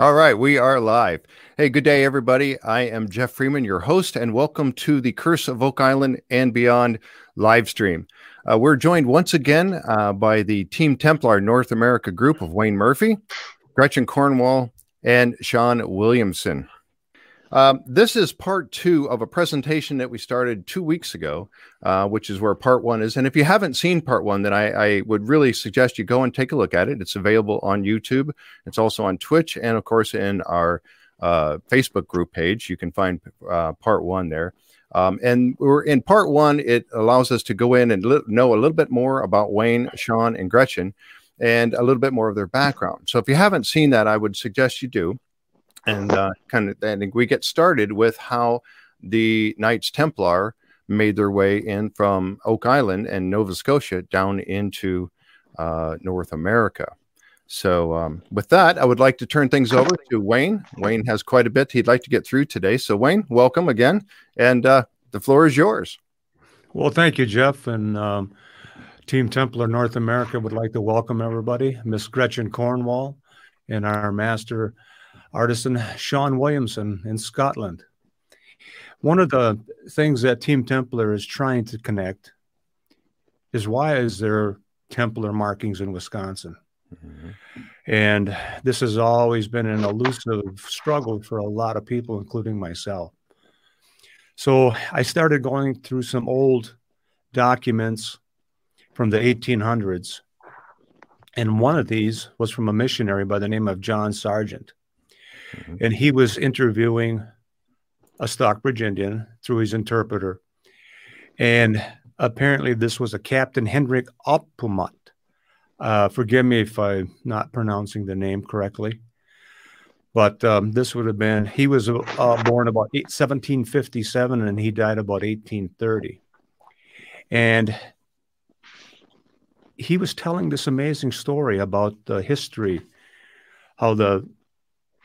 All right, we are live. Hey, good day, everybody. I am Jeff Freeman, your host, and welcome to the Curse of Oak Island and Beyond live stream. Uh, we're joined once again uh, by the Team Templar North America group of Wayne Murphy, Gretchen Cornwall, and Sean Williamson. Um, this is part two of a presentation that we started two weeks ago, uh, which is where part one is. And if you haven't seen part one, then I, I, would really suggest you go and take a look at it. It's available on YouTube, it's also on Twitch, and of course, in our uh, Facebook group page. You can find uh, part one there. Um, and we're in part one, it allows us to go in and li- know a little bit more about Wayne, Sean, and Gretchen, and a little bit more of their background. So if you haven't seen that, I would suggest you do and uh, kind of and we get started with how the Knights Templar made their way in from Oak Island and Nova Scotia down into uh, North America. So, um, with that, I would like to turn things over to Wayne. Wayne has quite a bit he'd like to get through today. So, Wayne, welcome again, and uh, the floor is yours. Well, thank you, Jeff, and um, Team Templar North America would like to welcome everybody, Miss Gretchen Cornwall, and our master artisan Sean Williamson in Scotland. One of the things that Team Templar is trying to connect is why is there Templar markings in Wisconsin? Mm-hmm. And this has always been an elusive struggle for a lot of people, including myself. So I started going through some old documents from the 1800s. And one of these was from a missionary by the name of John Sergeant. Mm-hmm. And he was interviewing a Stockbridge Indian through his interpreter. And apparently, this was a Captain Hendrik Aupaumut. Uh, forgive me if I'm not pronouncing the name correctly. But um, this would have been, he was uh, born about 1757 and he died about 1830. And he was telling this amazing story about the history, how the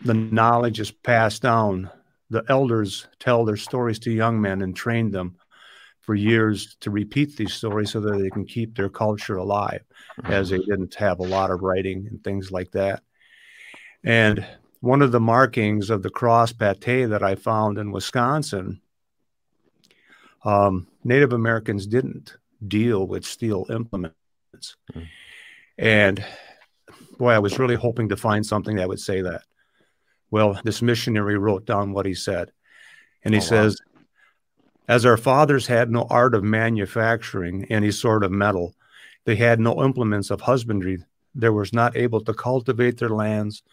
the knowledge is passed down. The elders tell their stories to young men and train them for years to repeat these stories so that they can keep their culture alive, mm-hmm. as they didn't have a lot of writing and things like that. And one of the markings of the cross pate that I found in Wisconsin, um, Native Americans didn't deal with steel implements. Mm-hmm. And boy, I was really hoping to find something that would say that. Well, this missionary wrote down what he said. And he oh, says, wow. As our fathers had no art of manufacturing any sort of metal, they had no implements of husbandry. They was not able to cultivate their lands,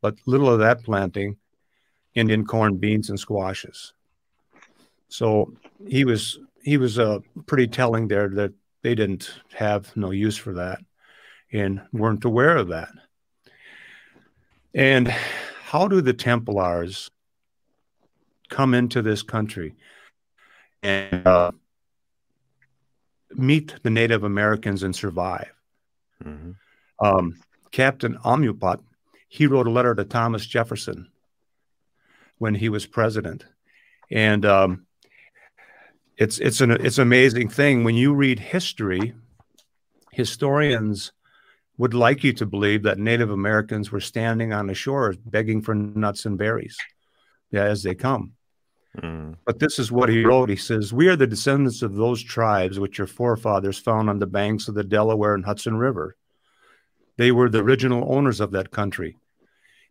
but little of that planting, Indian corn, beans, and squashes. So he was he was uh, pretty telling there that they didn't have no use for that and weren't aware of that. And how do the Templars come into this country and uh, meet the Native Americans and survive? Mm-hmm. Um, Captain Omupot, he wrote a letter to Thomas Jefferson when he was president, and um, it's it's an it's amazing thing when you read history. Historians would like you to believe that Native Americans were standing on the shores begging for nuts and berries yeah, as they come. Mm. But this is what he wrote. He says, We are the descendants of those tribes which your forefathers found on the banks of the Delaware and Hudson River. They were the original owners of that country.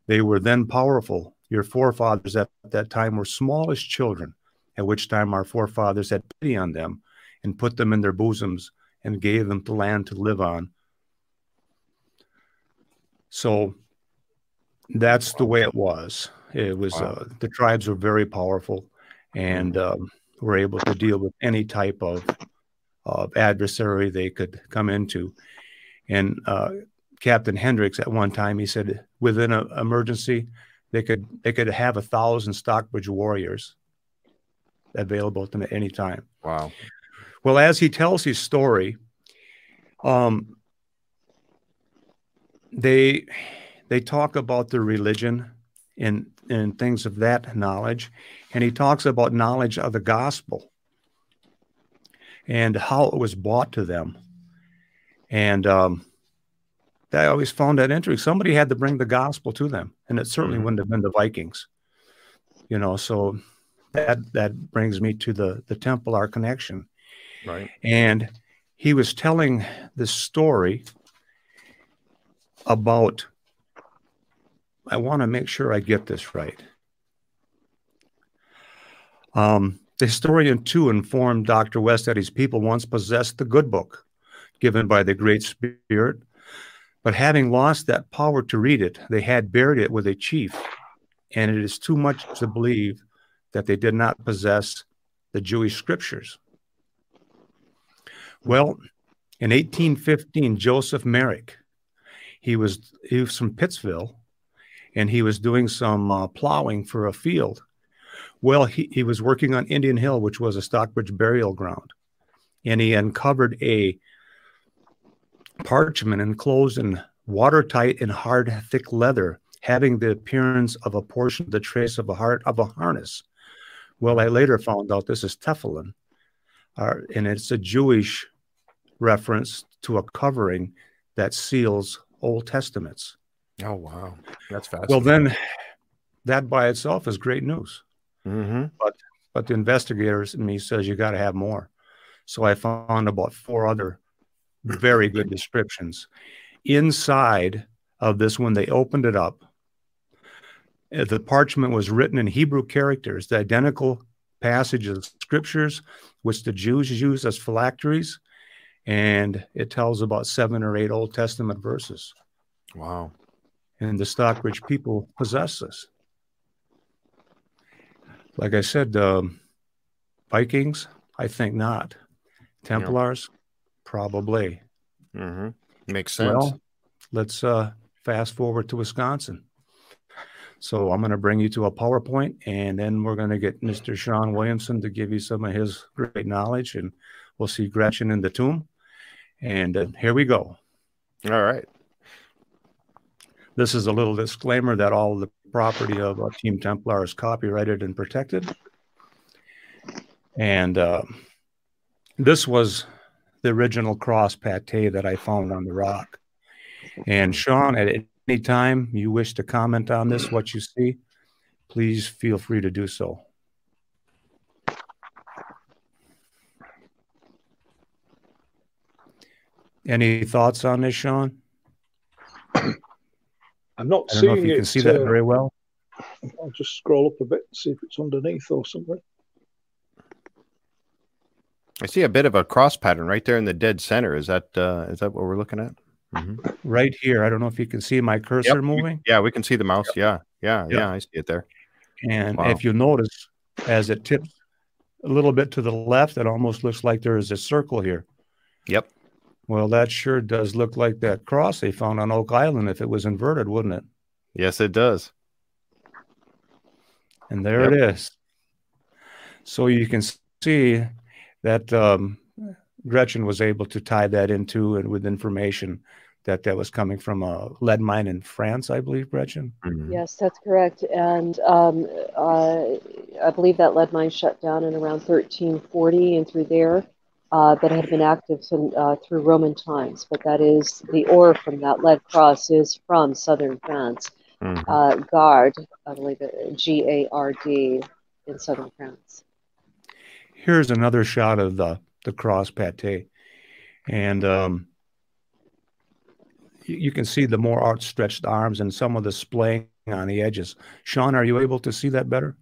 They were then powerful. Your forefathers at that time were small as children, at which time our forefathers had pity on them and put them in their bosoms and gave them the land to live on so that's the way it was. It was wow. uh, the tribes were very powerful and um, were able to deal with any type of, of adversary they could come into. And uh, Captain Hendricks at one time he said within an emergency they could they could have a thousand Stockbridge warriors available to them at any time. Wow. Well, as he tells his story, um, they they talk about the religion and and things of that knowledge, and he talks about knowledge of the gospel and how it was brought to them, and um, I always found that interesting. Somebody had to bring the gospel to them, and it certainly Mhm. wouldn't have been the Vikings. You know, so that that brings me to the the Templar connection. Right. And he was telling this story about. I want to make sure I get this right. Um, the historian too informed Dr. West that his people once possessed the good book given by the Great Spirit, but having lost that power to read it, they had buried it with a chief, and it is too much to believe that they did not possess the Jewish scriptures. Well, in 1815, Joseph Merrick, he was he was from Pittsfield, and he was doing some uh, plowing for a field. Well, he, he was working on Indian Hill, which was a Stockbridge burial ground, and he uncovered a parchment enclosed in watertight and hard, thick leather, having the appearance of a portion of the trace of a heart of a harness. Well, I later found out this is tefillin, uh, and it's a Jewish reference to a covering that seals Old Testaments. Oh wow, that's fascinating. Well, then, that by itself is great news. hmm But the investigators in me says you got to have more. So I found about four other very good descriptions inside of this when they opened it up. uh, The parchment was written in Hebrew characters, the identical passages of scriptures which the Jews use as phylacteries, and it tells about seven or eight Old Testament verses. Wow. And the Stockbridge people possess this. Like I said, um, Vikings, I think not. Templars, probably. Mm-hmm. Makes sense. Well, let's uh, fast forward to Wisconsin. So I'm going to bring you to a PowerPoint, and then we're going to get Mr. Sean Williamson to give you some of his great knowledge, and we'll see Gretchen in the tomb. And uh, here we go. All right. This is a little disclaimer that all the property of uh, Team Templar is copyrighted and protected. And uh, this was the original cross pate that I found on the rock. And Sean, at any time you wish to comment on this, what you see, please feel free to do so. Any thoughts on this, Sean? I'm not I don't know seeing if you it. can see that uh, very well. I'll just scroll up a bit, and see if it's underneath or something. I see a bit of a cross pattern right there in the dead center. Is that uh, is that what we're looking at? Mhm. Right here. I don't know if you can see my cursor Yep, moving. Yeah, we can see the mouse. Yeah, yeah, Yep. yeah. I see it there. And Wow. if you notice, as it tips a little bit to the left, it almost looks like there is a circle here. Yep. Well, that sure does look like that cross they found on Oak Island if it was inverted, wouldn't it? Yes, it does. And there it is. So you can see that um, Gretchen was able to tie that into and with information that that was coming from a lead mine in France, I believe, Gretchen. Mhm. Yes, that's correct. And um, uh, I believe that lead mine shut down in around 1340 and through there, uh, but had been active sin- uh, through Roman times. But that is the ore from that lead cross is from southern France. Mhm. Uh, Gard, I believe G A R D, in southern France. here's another shot of the the cross pate and um, you, you can see the more outstretched arms and some of the splaying on the edges sean are you able to see that better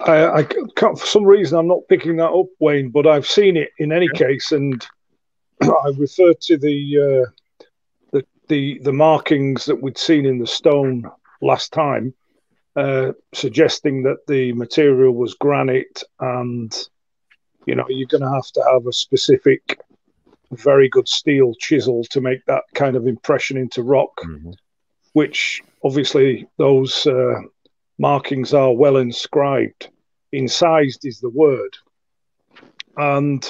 I, I can't, for some reason, I'm not picking that up, Wayne, but I've seen it in any case, and I refer to the, uh, the the the markings that we'd seen in the stone last time, uh, suggesting that the material was granite, and you know you're going to have to have a specific, very good steel chisel to make that kind of impression into rock Mhm. which obviously those uh, markings are well inscribed. Incised is the word. And,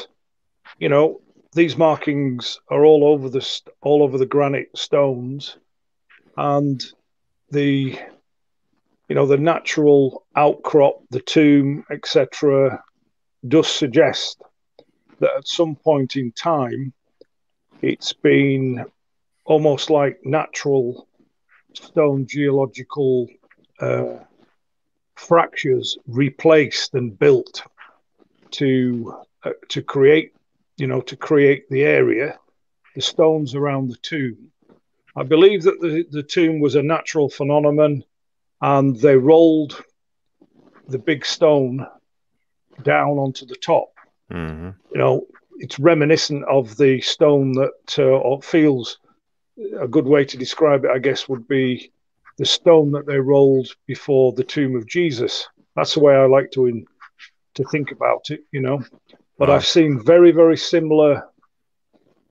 you know, these markings are all over the st- all over the granite stones, and the you know the natural outcrop, the tomb, etc., does suggest that at some point in time, it's been almost like natural stone geological uh, fractures replaced and built to uh, to create, you know, to create the area, the stones around the tomb. I believe that the, the tomb was a natural phenomenon, and they rolled the big stone down onto the top. Mm-hmm. You know, it's reminiscent of the stone that, uh, or feels a good way to describe it, I guess, would be the stone that they rolled before the tomb of Jesus. That's the way I like to to think about it, you know. But wow. I've seen very, very similar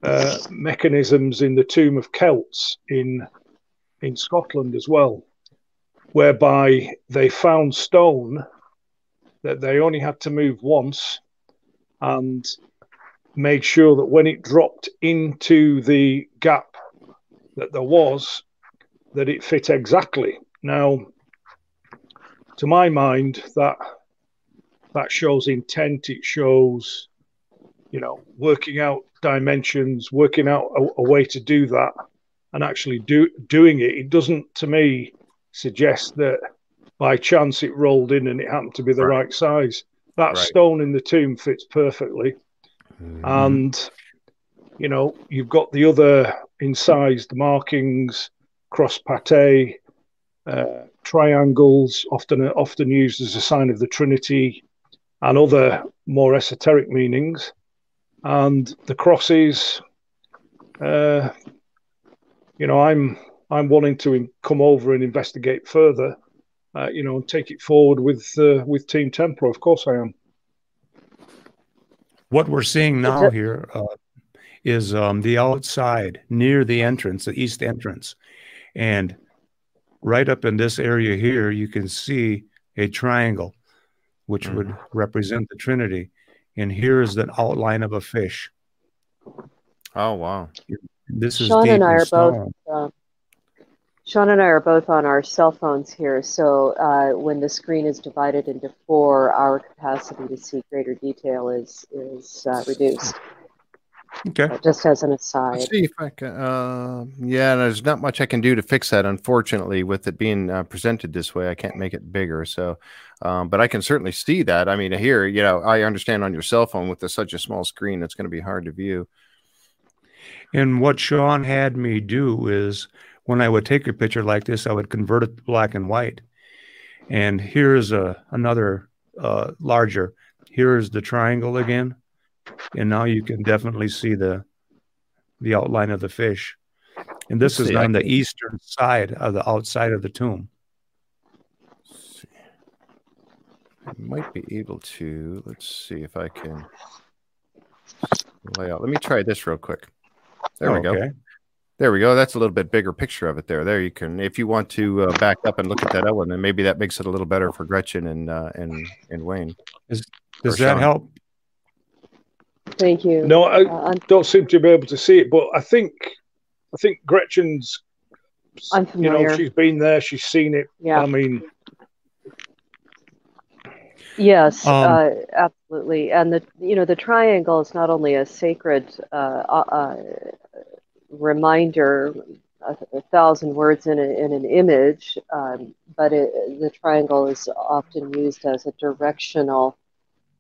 uh, mechanisms in the tomb of Celts in in Scotland as well, whereby they found stone that they only had to move once and made sure that when it dropped into the gap that there was, that it fit exactly. Now, to my mind, that that shows intent. It shows, you know, working out dimensions, working out a, a way to do that, and actually do doing it. It doesn't, to me, suggest that by chance it rolled in and it happened to be the right, right size. That right. stone in the tomb fits perfectly, mm-hmm. and you know, you've got the other incised markings, cross pate, uh, triangles, often often used as a sign of the Trinity, and other more esoteric meanings. And the crosses, uh, you know, I'm I'm wanting to come over and investigate further, uh, you know, and take it forward with uh, with Team Templar. Of course, I am. What we're seeing now here uh, is um, the outside near the entrance, the east entrance. And right up in this area here, you can see a triangle, which mm. would represent the Trinity. And here is the outline of a fish. Oh, wow. This is Sean and I are both. Uh, Sean and I are both on our cell phones here, so uh, when the screen is divided into four, our capacity to see greater detail is is uh, reduced. Okay. just as an aside. Let's see if I can. Uh, yeah, there's not much I can do to fix that. Unfortunately, with it being uh, presented this way, I can't make it bigger. So, um, but I can certainly see that. I mean, here, you know, I understand on your cell phone with the, such a small screen, it's going to be hard to view. And what Sean had me do is when I would take a picture like this, I would convert it to black and white. And here's a another uh, larger. Here's the triangle again and now you can definitely see the the outline of the fish. And this Let's is see, on I the eastern side of the outside of the tomb. I might be able to. Let's see if I can lay out. Let me try this real quick. There we okay. go. There we go. That's a little bit bigger picture of it there. There you can, if you want to uh, back up and look at that other one, then maybe that makes it a little better for Gretchen and uh, and and Wayne. Is, does that Sean. help? Thank you. No, I uh, don't seem to be able to see it, but I think I think Gretchen's. I'm familiar. You know, she's been there. She's seen it. Yeah. I mean. Yes, um, uh, absolutely. And the you know the triangle is not only a sacred uh, uh, uh reminder, a, a, thousand words in, a, in an image, um, but it, the triangle is often used as a directional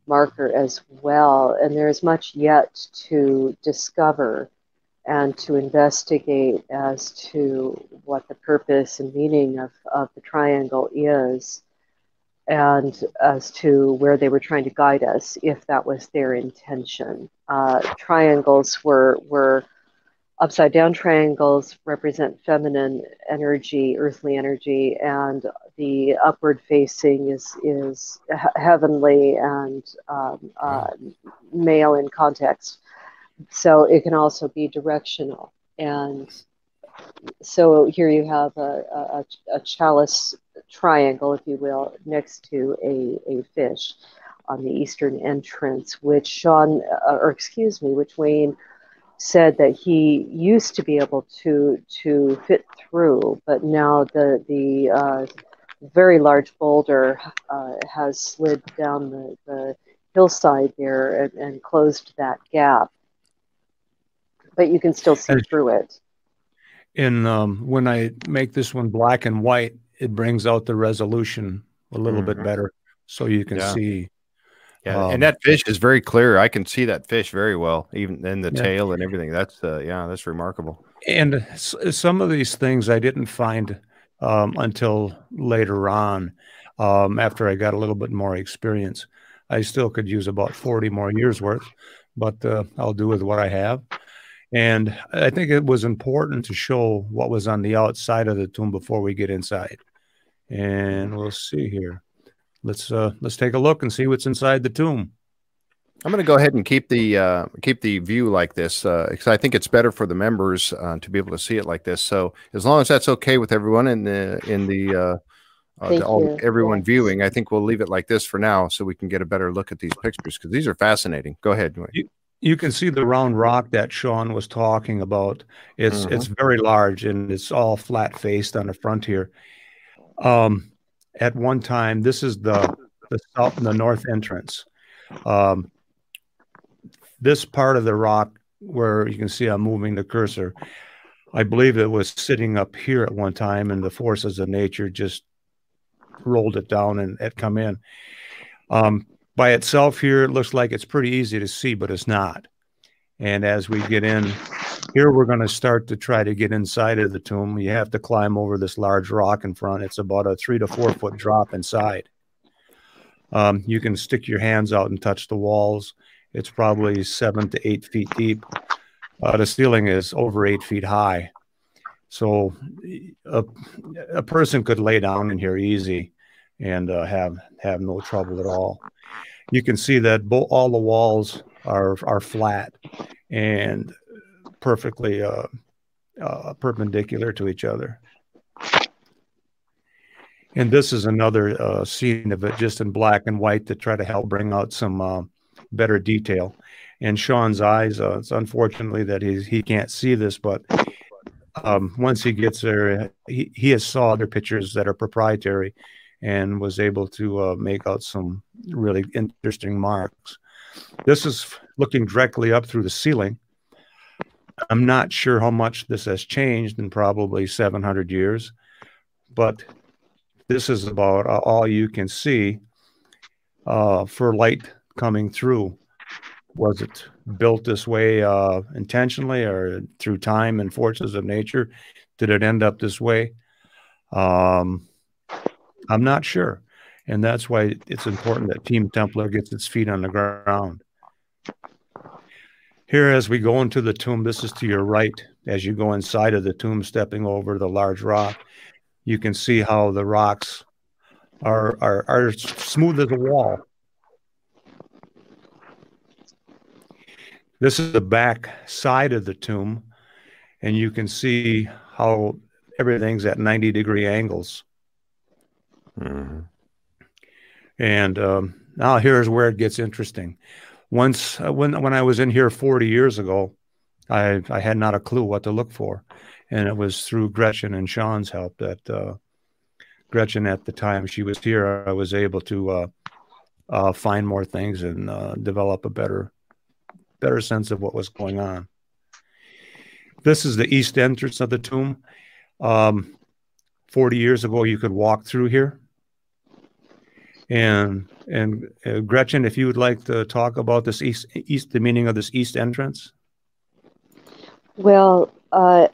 marker as well. And there's much yet to discover and to investigate as to what the purpose and meaning of, of the triangle is and as to where they were trying to guide us if that was their intention. Uh, triangles were, were upside down triangles represent feminine energy, earthly energy, and the upward facing is is heavenly and um, uh, male in context. So it can also be directional, and so here you have a, a, a chalice triangle, if you will, next to a, a fish on the eastern entrance, which Sean, uh, or excuse me, which Wayne said that he used to be able to to fit through, but now the the uh, very large boulder uh, has slid down the, the hillside there and, and, closed that gap. But you can still see and, through it. And um, when I make this one black and white, it brings out the resolution a little mm-hmm. bit better, so you can yeah. see. Yeah, um, and that fish is very clear. I can see that fish very well, even in the yeah. tail and everything. That's uh, yeah, that's remarkable. And some of these things I didn't find um, until later on, um, after I got a little bit more experience. I still could use about forty more years worth, but uh, I'll do with what I have. And I think it was important to show what was on the outside of the tomb before we get inside. And we'll see here. Let's uh, let's take a look and see what's inside the tomb. I'm going to go ahead and keep the uh, keep the view like this because uh, I think it's better for the members uh, to be able to see it like this. So as long as that's okay with everyone in the in the, uh, uh, the all, everyone viewing, I think we'll leave it like this for now so we can get a better look at these pictures because these are fascinating. Go ahead. You, you can see the round rock that Sean was talking about. It's mm-hmm. it's very large and it's all flat faced on the front here. Um, at one time, this is the the south the north entrance. Um, this part of the rock where you can see I'm moving the cursor, I believe it was sitting up here at one time, and the forces of nature just rolled it down and it come in. Um, by itself here, it looks like it's pretty easy to see, but it's not. And as we get in here, we're going to start to try to get inside of the tomb. You have to climb over this large rock in front. It's about a three to four foot drop inside. Um, you can stick your hands out and touch the walls. It's probably seven to eight feet deep. Uh, the ceiling is over eight feet high. So a, a person could lay down in here easy and uh, have have no trouble at all you can see that bo- all the walls are are flat and perfectly uh, uh, perpendicular to each other. And this is another uh, scene of it, just in black and white, to try to help bring out some uh, better detail. And Sean's eyes, uh, it's unfortunately that he he can't see this, but um, once he gets there, he, he has saw other pictures that are proprietary and was able to uh, make out some really interesting marks. This is looking directly up through the ceiling. I'm not sure how much this has changed in probably 700 years, but this is about all you can see uh, for light coming through. Was it built this way uh, intentionally or through time and forces of nature? Did it end up this way? Um, I'm not sure. And that's why it's important that Team Templar gets its feet on the ground. Here, as we go into the tomb, this is to your right. As you go inside of the tomb, stepping over the large rock, you can see how the rocks are, are, are smooth as a wall. This is the back side of the tomb, and you can see how everything's at 90 degree angles. Mm-hmm. And um, now here's where it gets interesting. Once uh, when when I was in here 40 years ago, I I had not a clue what to look for, and it was through Gretchen and Sean's help that uh, Gretchen at the time she was here, I was able to uh, uh find more things and uh, develop a better better sense of what was going on. This is the east entrance of the tomb. Um, 40 years ago, you could walk through here. And and uh, Gretchen, if you would like to talk about this east east the meaning of this east entrance. Well, uh,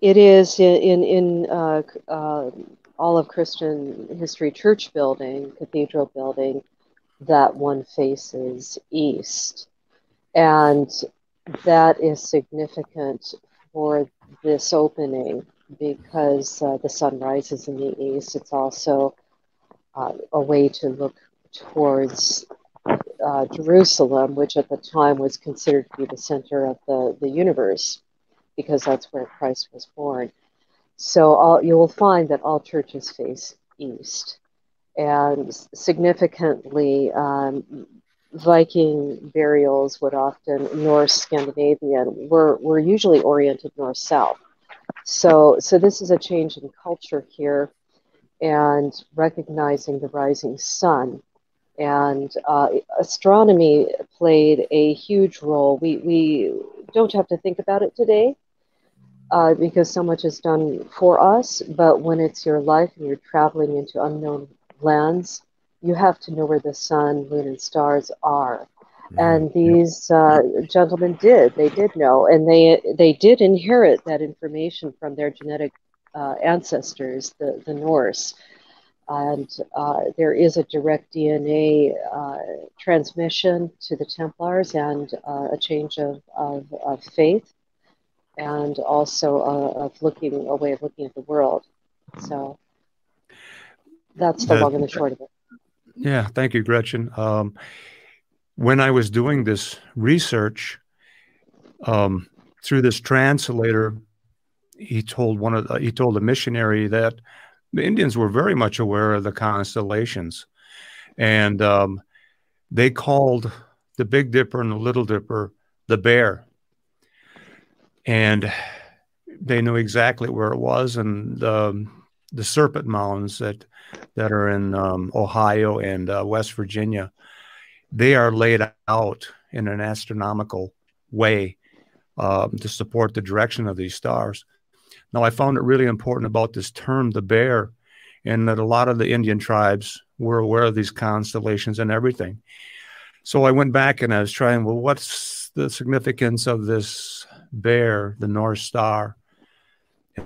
it is in in uh, uh, all of Christian history, church building, cathedral building, that one faces east, and that is significant for this opening because uh, the sun rises in the east. It's also uh, a way to look towards uh, Jerusalem, which at the time was considered to be the center of the, the universe, because that's where Christ was born. So all, you will find that all churches face east. And significantly, um, Viking burials would often, Norse Scandinavian, were, were usually oriented north south. So, so this is a change in culture here and recognizing the rising sun. And uh, astronomy played a huge role. We, we don't have to think about it today, uh, because so much is done for us. But when it's your life and you're traveling into unknown lands, you have to know where the sun, moon, and stars are. Mm-hmm. And these uh, gentlemen did. They did know, and they they did inherit that information from their genetic uh, ancestors, the the Norse. And uh, there is a direct DNA uh, transmission to the Templars and uh, a change of, of, of faith and also of looking a way of looking at the world. So that's the long and the short of it. Yeah, thank you, Gretchen. Um, when I was doing this research um, through this translator, he told one of the, he told a missionary that the Indians were very much aware of the constellations, and um, they called the Big Dipper and the Little Dipper the Bear. And they knew exactly where it was and um, the serpent mounds that that are in um, ohio and uh, west virginia they are laid out in an astronomical way um, to support the direction of these stars now i found it really important about this term the bear and that a lot of the indian tribes were aware of these constellations and everything so i went back and i was trying well what's the significance of this bear, the North Star,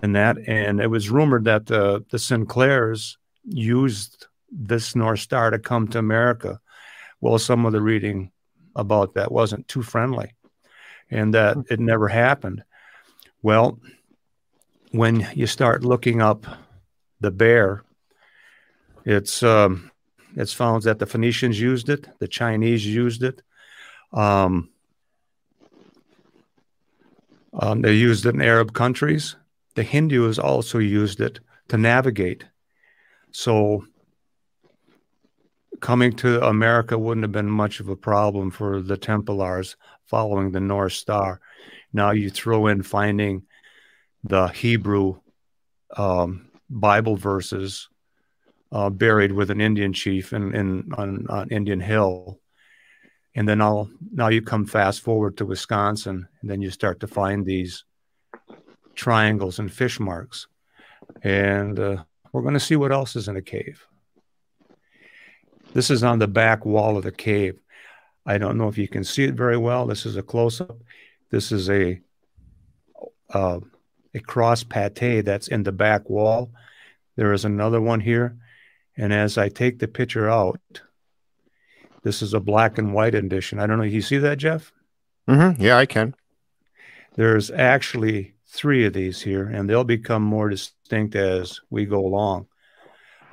and that. And it was rumored that the the Sinclairs used this North Star to come to America. Well, some of the reading about that wasn't too friendly, and that hmm. it never happened. Well, when you start looking up the bear, it's um, it's found that the Phoenicians used it, the Chinese used it. Um, um, they used it in Arab countries. The Hindus also used it to navigate. So coming to America wouldn't have been much of a problem for the Templars following the North Star. Now you throw in finding the Hebrew um, Bible verses uh, buried with an Indian chief in, in on, on Indian Hill and then I'll now you come fast forward to Wisconsin, and then you start to find these triangles and fish marks, and uh, we're going to see what else is in a cave. This is on the back wall of the cave. I don't know if you can see it very well. This is a close up. This is a uh, a cross pate that's in the back wall. There is another one here, and as I take the picture out, this is a black and white edition. I don't know. You see that, Jeff? Mm-hmm. Yeah, I can. There's actually three of these here, and they'll become more distinct as we go along.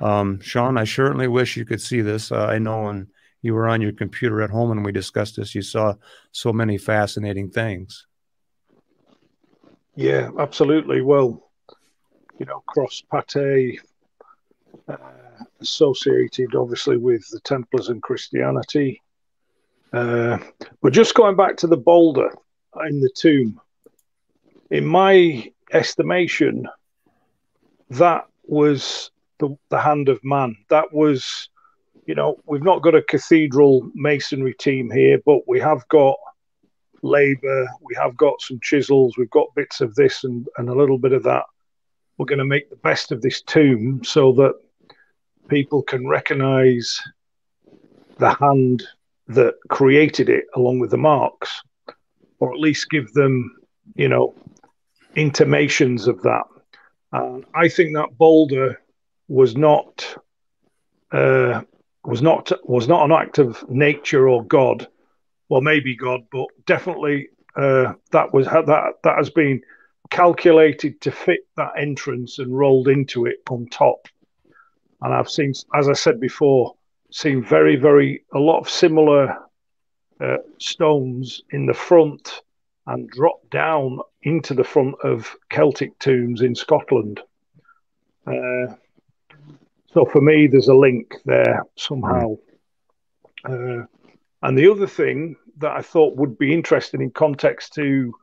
Um, Sean, I certainly wish you could see this. Uh, I know when you were on your computer at home and we discussed this, you saw so many fascinating things. Yeah, absolutely. Well, you know, cross pate, uh, associated obviously with the Templars and Christianity. Uh, but just going back to the boulder in the tomb, in my estimation, that was the, the hand of man. That was, you know, we've not got a cathedral masonry team here, but we have got labor, we have got some chisels, we've got bits of this and, and a little bit of that. We're going to make the best of this tomb so that people can recognize the hand that created it along with the marks, or at least give them, you know, intimations of that. I think that boulder was not uh, was not was not an act of nature or God. Well, maybe God, but definitely uh, that was that that has been calculated to fit that entrance and rolled into it on top. And I've seen, as I said before, seen very, very a lot of similar uh, stones in the front and drop down into the front of Celtic tombs in Scotland. Uh, so for me, there's a link there somehow. Uh, and the other thing that I thought would be interesting in context to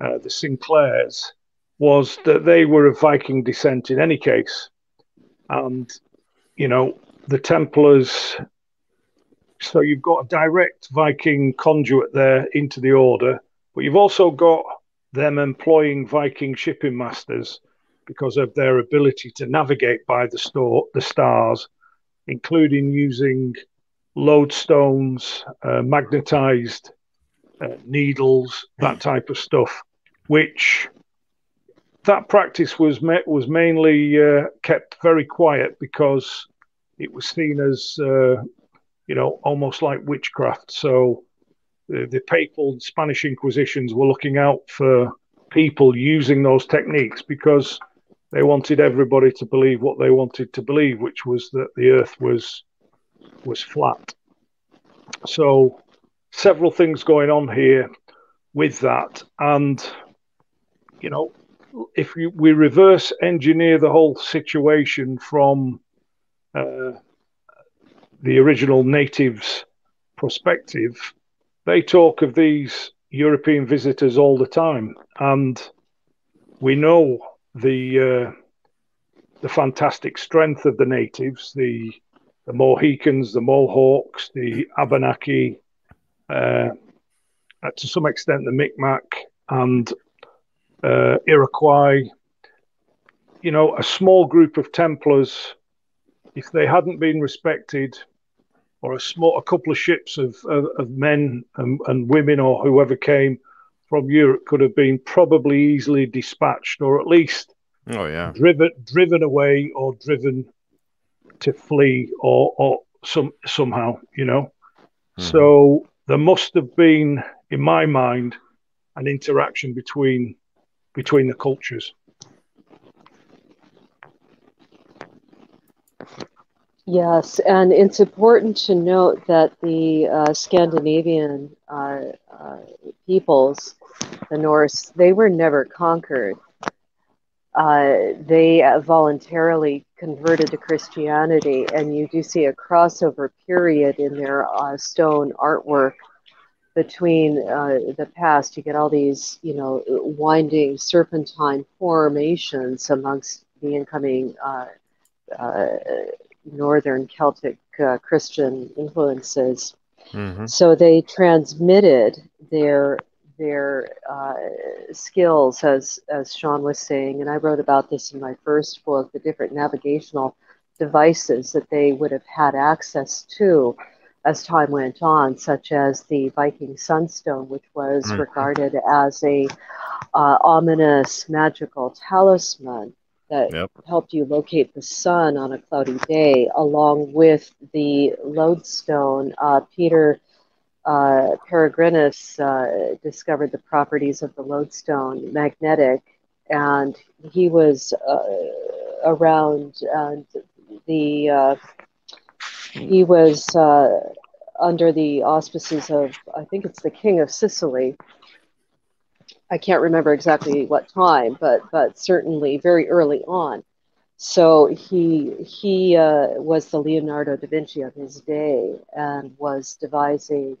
uh, the Sinclairs was that they were of Viking descent in any case. And, you know, the Templars, so you've got a direct Viking conduit there into the order, but you've also got them employing Viking shipping masters because of their ability to navigate by the, store, the stars, including using lodestones, uh, magnetized uh, needles, that type of stuff, which that practice was met, was mainly uh, kept very quiet because it was seen as uh, you know almost like witchcraft. So the, the papal Spanish Inquisitions were looking out for people using those techniques because they wanted everybody to believe what they wanted to believe, which was that the Earth was was flat. So several things going on here with that, and you know, if we, we reverse engineer the whole situation from uh, the original natives' perspective, they talk of these European visitors all the time, and we know the uh, the fantastic strength of the natives, the the Mohicans, the Mohawks, the Abenaki, uh, to some extent the Micmac and uh, Iroquois. You know, a small group of Templars, if they hadn't been respected, or a small, a couple of ships of of, of men and, and women or whoever came from Europe could have been probably easily dispatched, or at least oh yeah driven driven away or driven to flee or or some somehow you know mm-hmm. so there must have been in my mind an interaction between between the cultures Yes, and it's important to note that the uh, Scandinavian uh, uh, peoples, the Norse, they were never conquered. Uh, they voluntarily converted to Christianity, and you do see a crossover period in their uh, stone artwork between uh, the past. You get all these, you know, winding serpentine formations amongst the incoming northern Celtic uh, Christian influences. Mm-hmm. So they transmitted their their uh, skills, as as Sean was saying, and I wrote about this in my first book, the different navigational devices that they would have had access to as time went on, such as the Viking Sunstone, which was mm-hmm. regarded as a uh, ominous magical talisman that yep. helped you locate the sun on a cloudy day, along with the lodestone. Uh, Peter uh, Peregrinus uh, discovered the properties of the lodestone, magnetic, and he was uh, around and the uh, he was uh, under the auspices of I think it's the king of Sicily I can't remember exactly what time, but but certainly very early on. So he he uh, was the Leonardo da Vinci of his day and was devising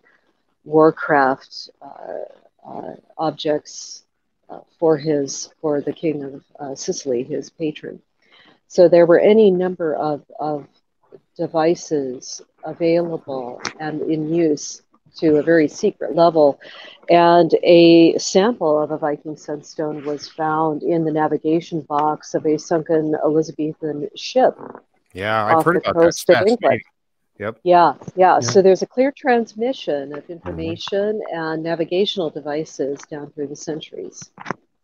warcraft uh, uh, objects uh, for his for the king of uh, Sicily, his patron. So there were any number of, of devices available and in use to a very secret level. And a sample of a Viking sunstone was found in the navigation box of a sunken Elizabethan ship. Yeah, I've heard about that. Yep. Yeah, yeah, yeah, So there's a clear transmission of information mm-hmm. and navigational devices down through the centuries.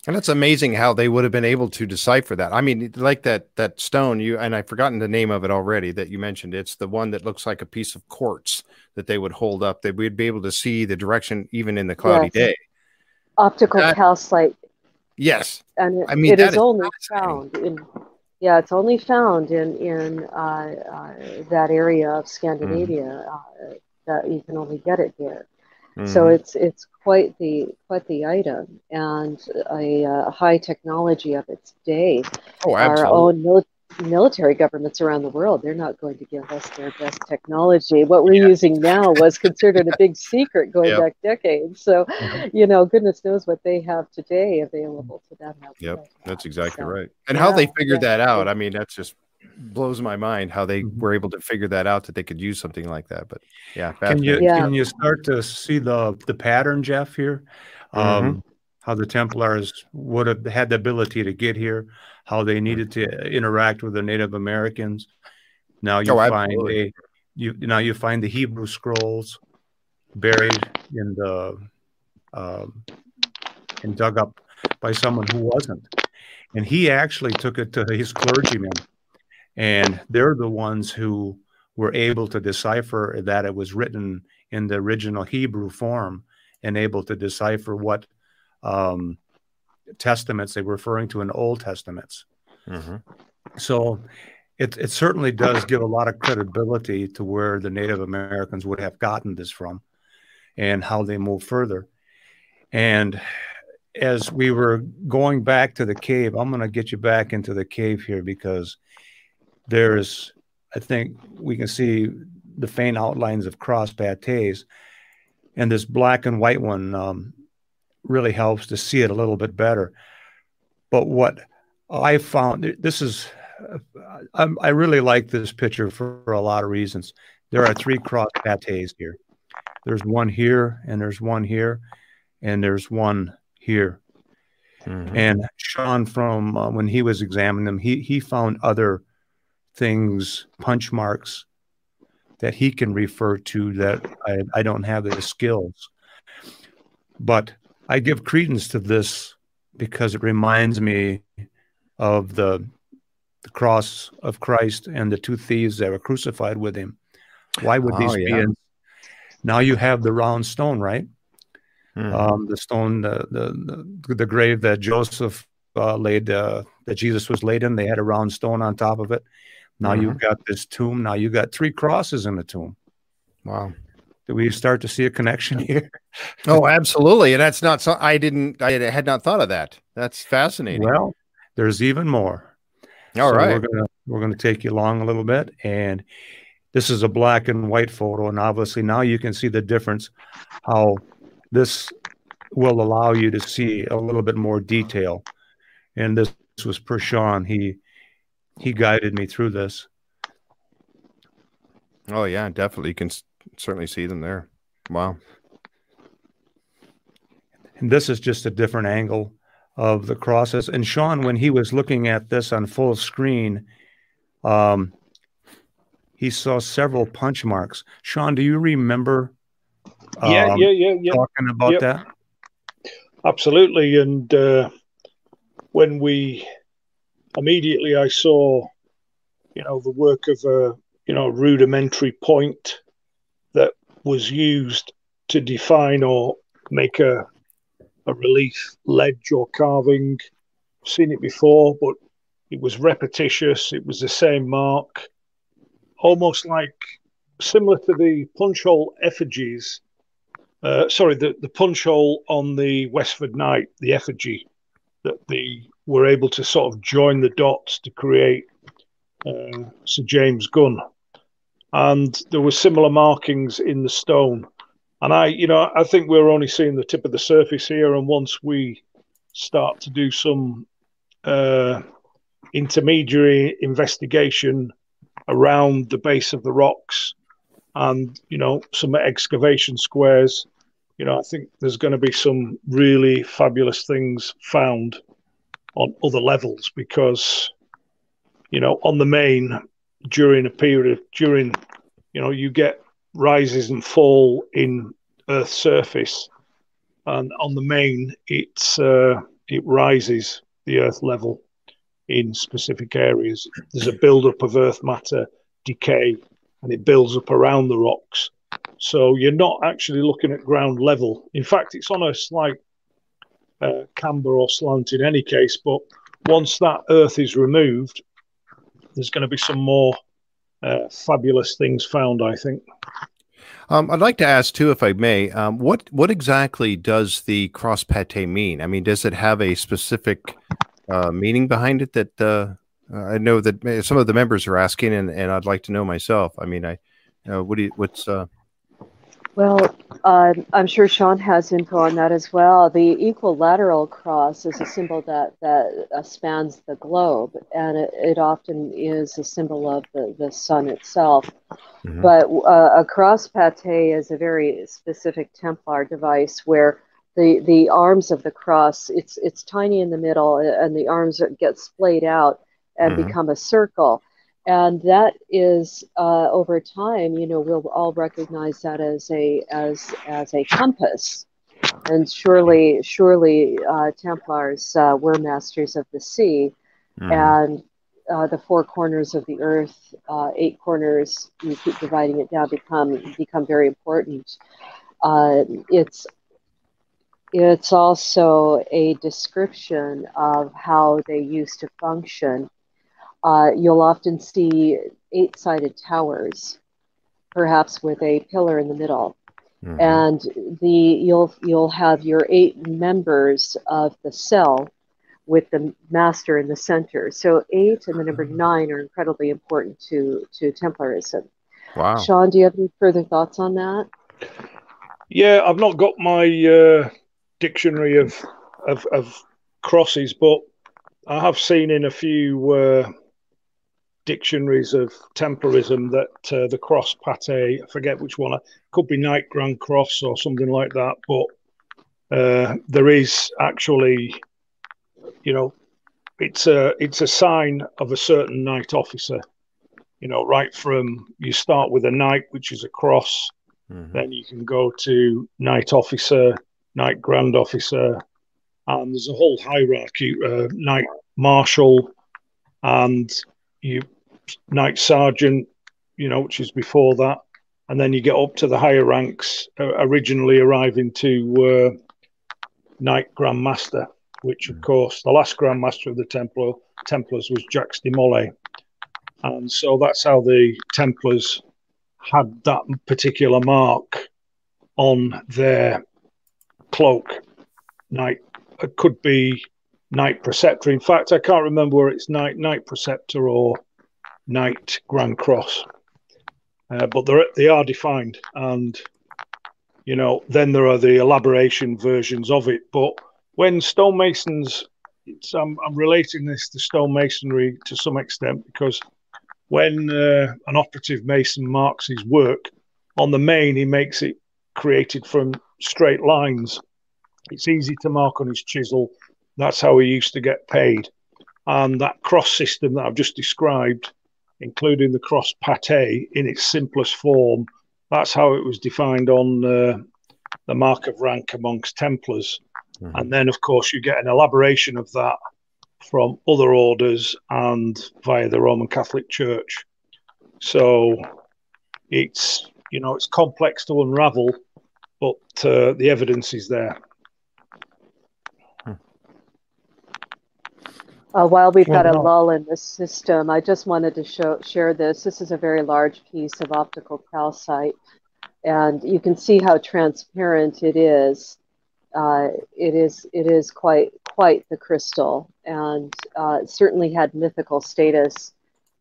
And it's amazing how they would have been able to decipher that. I mean, like that that stone you and I've forgotten the name of it already that you mentioned. It's the one that looks like a piece of quartz that they would hold up. That we'd be able to see the direction even in the cloudy yes. day. Optical that, calcite. Yes. And it, I mean, it is, is only found in yeah, it's only found in in uh, uh, that area of Scandinavia. Mm. Uh, that you can only get it there. Mm-hmm. So it's it's quite the quite the item and a, a high technology of its day. Oh, Our own military governments around the world, they're not going to give us their best technology. What we're yeah. using now was considered a big secret going yep. back decades. So, mm-hmm. you know, goodness knows what they have today available to them. Yep, that's exactly so, right. And yeah, how they figured yeah, that out, I mean, that's just blows my mind how they mm-hmm. were able to figure that out that they could use something like that. But yeah, can you yeah. can you start to see the the pattern, Jeff? Here, mm-hmm. um, how the Templars would have had the ability to get here, how they needed to interact with the Native Americans. Now you oh, find a, you now you find the Hebrew scrolls buried in the uh, and dug up by someone who wasn't, and he actually took it to his clergymen, and they're the ones who were able to decipher that it was written in the original Hebrew form and able to decipher what um, testaments they were referring to in Old Testaments. Mm-hmm. So it, it certainly does give a lot of credibility to where the Native Americans would have gotten this from and how they move further. And as we were going back to the cave, I'm going to get you back into the cave here because there's, I think we can see the faint outlines of cross pattées. And this black and white one um, really helps to see it a little bit better. But what I found, this is, I, I really like this picture for, for a lot of reasons. There are three cross pattées here. There's one here, and there's one here, and there's one here. Mm-hmm. And Sean, from uh, when he was examining them, he he found other things, punch marks that he can refer to that I, I don't have the skills. But I give credence to this because it reminds me of the the cross of Christ and the two thieves that were crucified with him. Why would these oh, yeah. be in? Now you have the round stone, right? Mm-hmm. Um, the stone, the, the, the the grave that Joseph uh, laid, uh, that Jesus was laid in. They had a round stone on top of it. Now mm-hmm. you've got this tomb. Now you've got three crosses in the tomb. Wow do we start to see a connection here? oh, absolutely. And that's not so I didn't I had not thought of that. That's fascinating. Well, there's even more. All so right, We're gonna we're gonna take you along a little bit. And this is a black and white photo. And obviously now you can see the difference, how this will allow you to see a little bit more detail. And this was per Sean. He he guided me through this. Oh yeah, definitely. You can certainly see them there. Wow. And this is just a different angle of the crosses. And Sean, when he was looking at this on full screen, um, he saw several punch marks. Sean, do you remember? Um, yeah, yeah, yeah, yeah. Talking about yep. that. Absolutely. And uh, when we immediately, I saw, you know, the work of a you know rudimentary point that was used to define or make a a relief ledge or carving. Seen it before, but it was repetitious. It was the same mark, almost like similar to the punch hole effigies. Uh, sorry, the, the punch hole on the Westford Knight, the effigy, that they were able to sort of join the dots to create uh, Sir James Gunn and there were similar markings in the stone. And I, you know, I think we're only seeing the tip of the surface here. And once we start to do some uh, intermediary investigation around the base of the rocks and, you know, some excavation squares, you know, I think there's going to be some really fabulous things found on other levels because, you know, on the main, during a period of during you know you get rises and fall in Earth's surface, and on the main it's uh, it rises the Earth level in specific areas. There's a buildup of Earth matter decay, and it builds up around the rocks. So you're not actually looking at ground level. In fact, it's on a slight uh, camber or slant in any case. But once that Earth is removed, there's going to be some more uh, fabulous things found, I think. Um, I'd like to ask too, if I may, um, what what exactly does the cross pattée mean? I mean, does it have a specific uh, meaning behind it? That uh, I know that some of the members are asking, and, and I'd like to know myself. I mean, I uh, what do you, what's uh, well, uh, I'm sure Sean has info on that as well. The equilateral cross is a symbol that that uh, spans the globe, and it, it, often is a symbol of the, the sun itself. Mm-hmm. But uh, a cross pattée is a very specific Templar device where the the arms of the cross. It's it's tiny in the middle, and the arms get splayed out and mm-hmm. become a circle. And that is uh, over time, you know, we'll all recognize that as a as as a compass. And surely, surely, uh, Templars uh, were masters of the sea, mm-hmm. and uh, the four corners of the earth, uh, eight corners, you keep dividing it down, become become very important. Uh, it's it's also a description of how they used to function. Uh, you'll often see eight-sided towers, perhaps with a pillar in the middle, mm-hmm. and the you'll you'll have your eight members of the cell with the master in the center. So eight and the number mm-hmm. nine are incredibly important to to Templarism. Wow. Sean, do you have any further thoughts on that? Yeah, I've not got my uh, dictionary of, of, of crosses, but I have seen in a few uh, dictionaries of Templarism that uh, the cross pattée, I forget which one, could be Knight Grand Cross or something like that, but uh, there is actually you know, it's a it's a sign of a certain knight officer. You know, right from you start with a knight, which is a cross, mm-hmm. then you can go to knight officer, knight grand officer, and there's a whole hierarchy: uh, knight marshal, and you knight sergeant. You know, which is before that, and then you get up to the higher ranks, uh, originally arriving to uh, knight grand master which of course the last Grand Master of the Templar, Templars was Jacques de Molay. And so that's how the Templars had that particular mark on their cloak. Knight it could be Knight Preceptor. In fact, I can't remember where it's Knight Knight Preceptor or Knight Grand Cross, uh, but they're, they are defined, and you know then there are the elaboration versions of it. But when stonemasons, I'm, I'm relating this to stonemasonry to some extent because when uh, an operative mason marks his work on the main, he makes it created from straight lines. It's easy to mark on his chisel. That's how he used to get paid. And that cross system that I've just described, including the cross pattée in its simplest form, that's how it was defined on uh, the mark of rank amongst Templars. Mm-hmm. And then, of course, you get an elaboration of that from other orders and via the Roman Catholic Church. So it's you know it's complex to unravel, but uh, the evidence is there. Uh, while we've got a lull in the system, I just wanted to show, share this. This is a very large piece of optical calcite, and you can see how transparent it is uh, it is it is quite quite the crystal, and uh, certainly had mythical status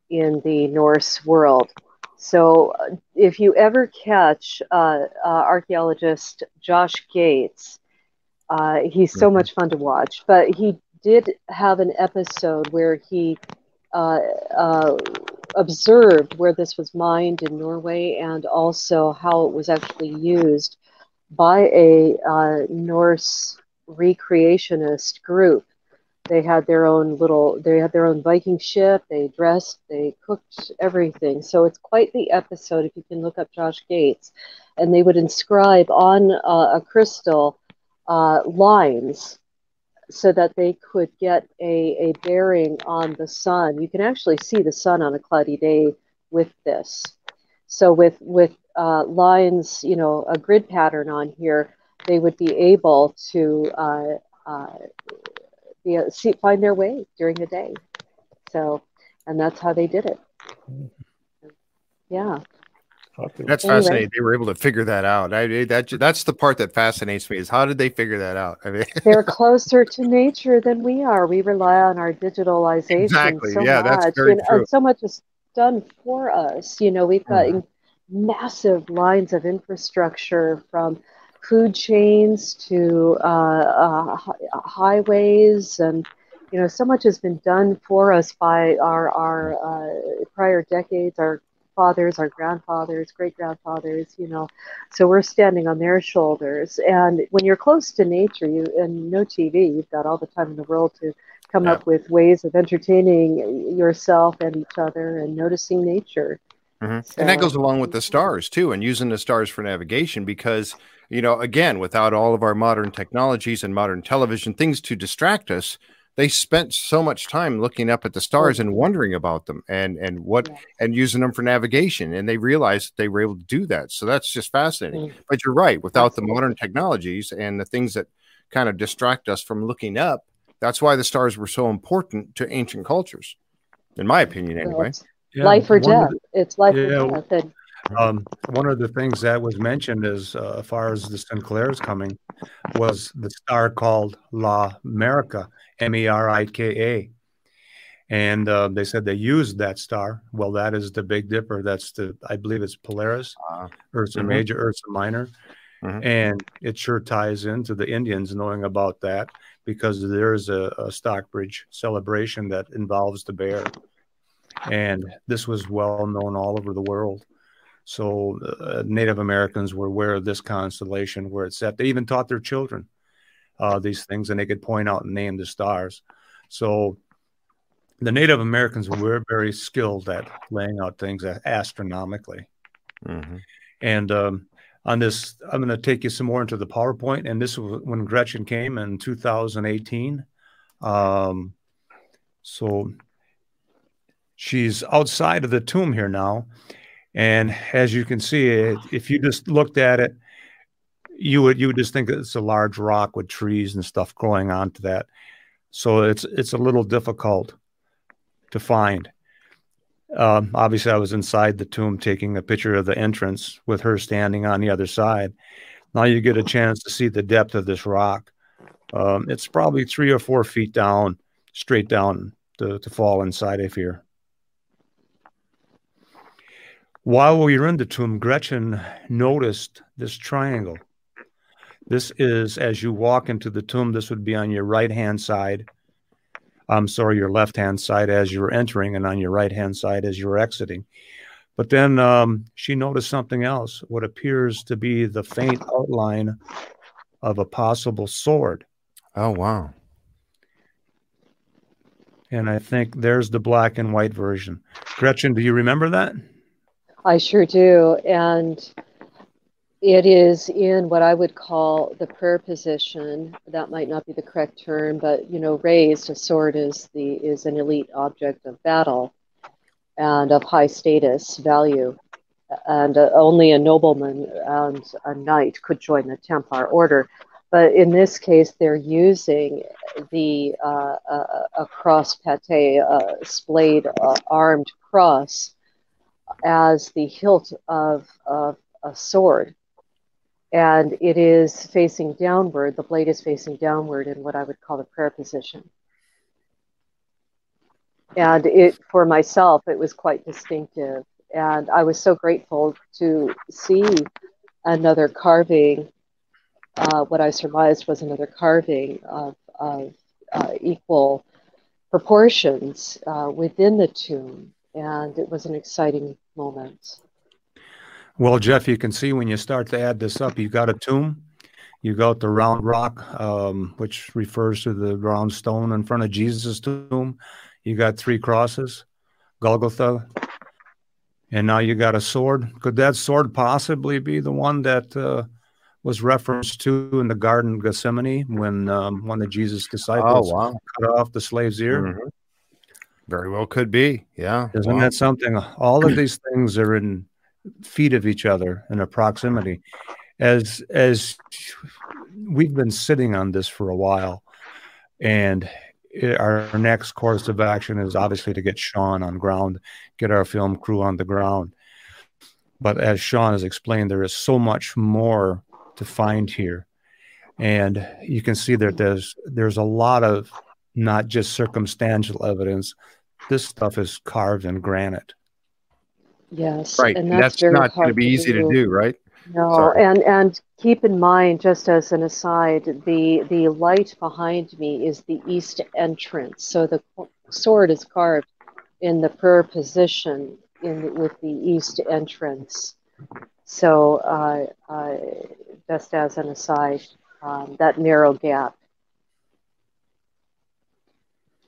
in the Norse world. So, uh, if you ever catch uh, uh, archaeologist Josh Gates, uh, he's so mm-hmm. much fun to watch. But he did have an episode where he observed where this was mined in Norway and also how it was actually used by a uh, Norse recreationist group. They had their own little, they had their own Viking ship. They dressed, they cooked everything. So it's quite the episode if you can look up Josh Gates. And they would inscribe on uh, a crystal uh, lines so that they could get a, a bearing on the sun. You can actually see the sun on a cloudy day with this. So with with uh, lines, you know, a grid pattern on here, they would be able to uh, uh, be, uh, see, find their way during the day. So, and that's how they did it. Yeah. That's anyway. fascinating. They were able to figure that out. I, that that's the part that fascinates me is how did they figure that out? I mean, they're closer to nature than we are. We rely on our digitalization exactly. so yeah, much, that's very and, true. and so much is done for us. You know, we've got mm massive lines of infrastructure from food chains to uh, uh, highways and you know so much has been done for us by our our uh, prior decades our fathers, our grandfathers, great grandfathers, you know. So we're standing on their shoulders. And when you're close to nature, you and no TV, you've got all the time in the world to come yeah. up with ways of entertaining yourself and each other and noticing nature. Mm-hmm. So, and that goes along with the stars too, and using the stars for navigation because, you know, again, without all of our modern technologies and modern television, things to distract us, they spent so much time looking up at the stars and wondering about them and and what yeah. and using them for navigation and they realized they were able to do that. So that's just fascinating. Mm-hmm. but you're right without Absolutely. the modern technologies and the things that kind of distract us from looking up that's why the stars were so important to ancient cultures in my opinion anyway. Yeah, life or death. The, it's life yeah, or death and, um, one of the things that was mentioned as uh, as far as the Sinclairs coming was the star called La America, M E R I K A. And uh, they said they used that star. Well, that is the Big Dipper. That's the, I believe it's Polaris, uh, Ursa mm-hmm. Major, Ursa Minor. Mm-hmm. And it sure ties into the Indians knowing about that because there's a, a Stockbridge celebration that involves the bear. And this was well known all over the world. So uh, Native Americans were aware of this constellation where it's set. They even taught their children uh, these things, and they could point out and name the stars. So the Native Americans were very skilled at laying out things astronomically. Mm-hmm. And um, on this, I'm going to take you some more into the PowerPoint. And this was when Gretchen came in 2018. Um, so she's outside of the tomb here now. And as you can see, if you just looked at it, you would you would just think it's a large rock with trees and stuff growing onto that. So it's it's a little difficult to find. Um, obviously, I was inside the tomb taking a picture of the entrance with her standing on the other side. Now you get a chance to see the depth of this rock. Um, it's probably three or four feet down, straight down to, to fall inside of here. While we were in the tomb, Gretchen noticed this triangle. This is as you walk into the tomb, this would be on your right hand side. I'm sorry, your left hand side as you're entering, and on your right hand side as you're exiting. But then um, she noticed something else, what appears to be the faint outline of a possible sword. Oh, wow. And I think there's the black and white version. Gretchen, do you remember that? I sure do. And it is in what I would call the prayer position. That might not be the correct term, but you know, raised a sword is the is an elite object of battle and of high status value, and uh, only a nobleman and a knight could join the Templar order. But in this case, they're using the uh, uh, a cross pattée, a splayed uh, armed cross, as the hilt of, of a sword and it is facing downward. The blade is facing downward in what I would call the prayer position. And it, for myself, it was quite distinctive. And I was so grateful to see another carving, uh, what I surmised was another carving of, of uh, equal proportions uh, within the tomb. And it was an exciting moment. Well, Jeff, you can see when you start to add this up, you got a tomb, you got the round rock, um, which refers to the round stone in front of Jesus' tomb. You got three crosses, Golgotha, and now you got a sword. Could that sword possibly be the one that uh, was referenced to in the Garden of Gethsemane when um, one of Jesus' disciples oh, wow. cut off the slave's ear? Mm-hmm. Very well, could be. Yeah, isn't wow. that something? All of these things are in feet of each other in a proximity. As as we've been sitting on this for a while, and it, our next course of action is obviously to get Sean on ground, get our film crew on the ground. But as Sean has explained, there is so much more to find here, and you can see that there's there's a lot of not just circumstantial evidence. This stuff is carved in granite Yes, right. And that's, that's not going to be easy to do, right? No, Sorry. and and keep in mind, just as an aside, the the light behind me is the east entrance. So the sword is carved in the prayer position in with the east entrance. So, uh, uh, just as an aside, um, that narrow gap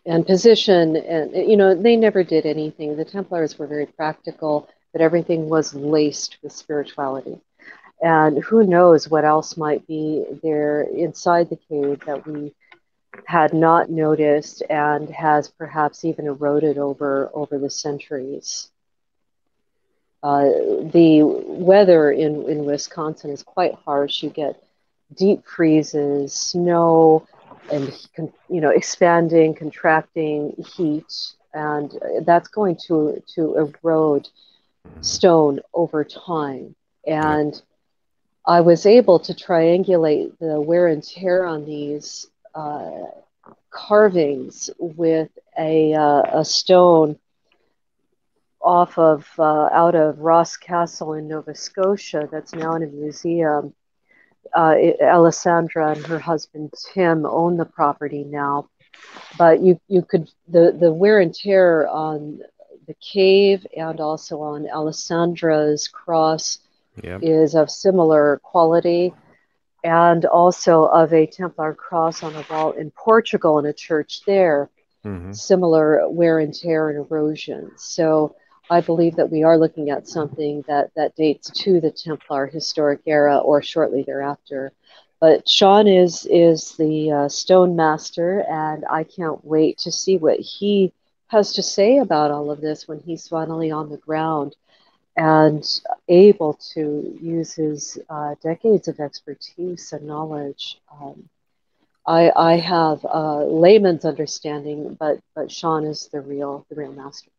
and position, and you know, they never did anything. The Templars were very practical, but everything was laced with spirituality. And who knows what else might be there inside the cave that we had not noticed and has perhaps even eroded over over the centuries. Uh, the weather in, in Wisconsin is quite harsh. You get deep freezes, snow, and you know expanding, contracting heat, and that's going to to erode stone over time. And I was able to triangulate the wear and tear on these uh, carvings with a, uh, a stone off of uh, out of Ross Castle in Nova Scotia that's now in a museum. Uh, Alessandra and her husband Tim own the property now, but you you could the the wear and tear on the cave and also on Alessandra's cross yep. is of similar quality and also of a Templar cross on a wall in Portugal in a church there, mm-hmm. similar wear and tear and erosion. So I believe that we are looking at something that, that dates to the Templar historic era or shortly thereafter. But Sean is is the uh, stone master, and I can't wait to see what he has to say about all of this when he's finally on the ground and able to use his uh, decades of expertise and knowledge. Um, I, I have a layman's understanding, but but Sean is the real the real master.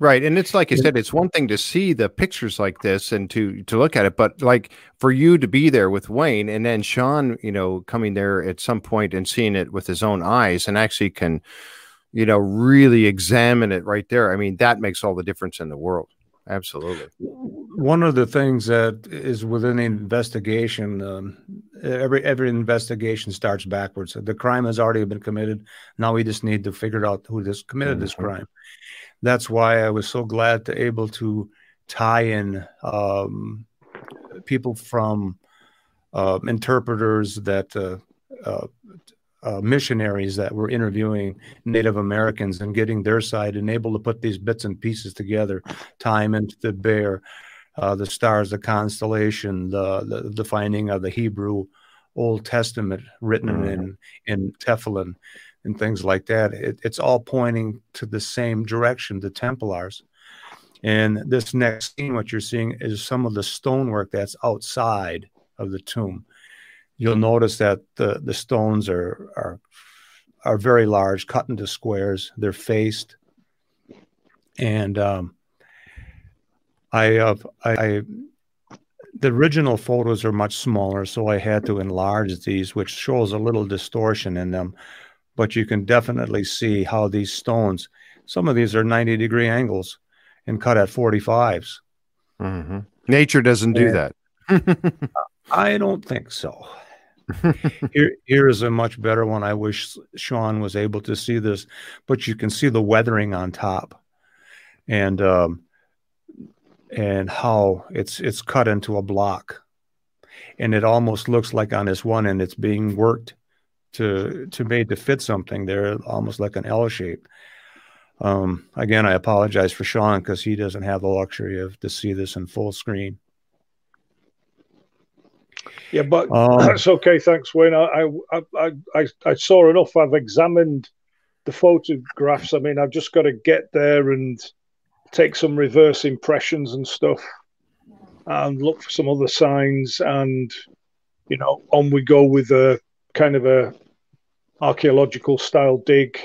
Right, and it's like I said, it's one thing to see the pictures like this and to to look at it, but like for you to be there with Wayne and then Sean, you know, coming there at some point and seeing it with his own eyes and actually can, you know, really examine it right there. I mean, that makes all the difference in the world. Absolutely. One of the things that is within the investigation, um, every every investigation starts backwards. The crime has already been committed. Now we just need to figure out who this committed mm-hmm. this crime. That's why I was so glad to able to tie in um, people from uh, interpreters that uh, uh, uh, missionaries that were interviewing Native Americans and getting their side and able to put these bits and pieces together, time into the bear, uh, the stars, the constellation, the, the, the finding of the Hebrew Old Testament written mm-hmm. in in Tefillin and things like that. It, it's all pointing to the same direction, the Templars. And this next scene, what you're seeing is some of the stonework that's outside of the tomb you'll notice that the, the stones are, are, are very large, cut into squares. They're faced. And um, I, uh, I, the original photos are much smaller, so I had to enlarge these, which shows a little distortion in them. But you can definitely see how these stones, some of these are 90 degree angles and cut at 45s. Mm-hmm. Nature doesn't do and that. I don't think so. here, here is a much better one. I wish Sean was able to see this, but you can see the weathering on top, and um, and how it's it's cut into a block, and it almost looks like on this one and it's being worked to to made to fit something there, almost like an L shape. Um, again, I apologize for Sean because he doesn't have the luxury of to see this in full screen. Yeah, but um, that's okay. Thanks, Wayne. I, I, I, I, saw enough. I've examined the photographs. I mean, I've just got to get there and take some reverse impressions and stuff, and look for some other signs. And you know, on we go with a kind of a archaeological style dig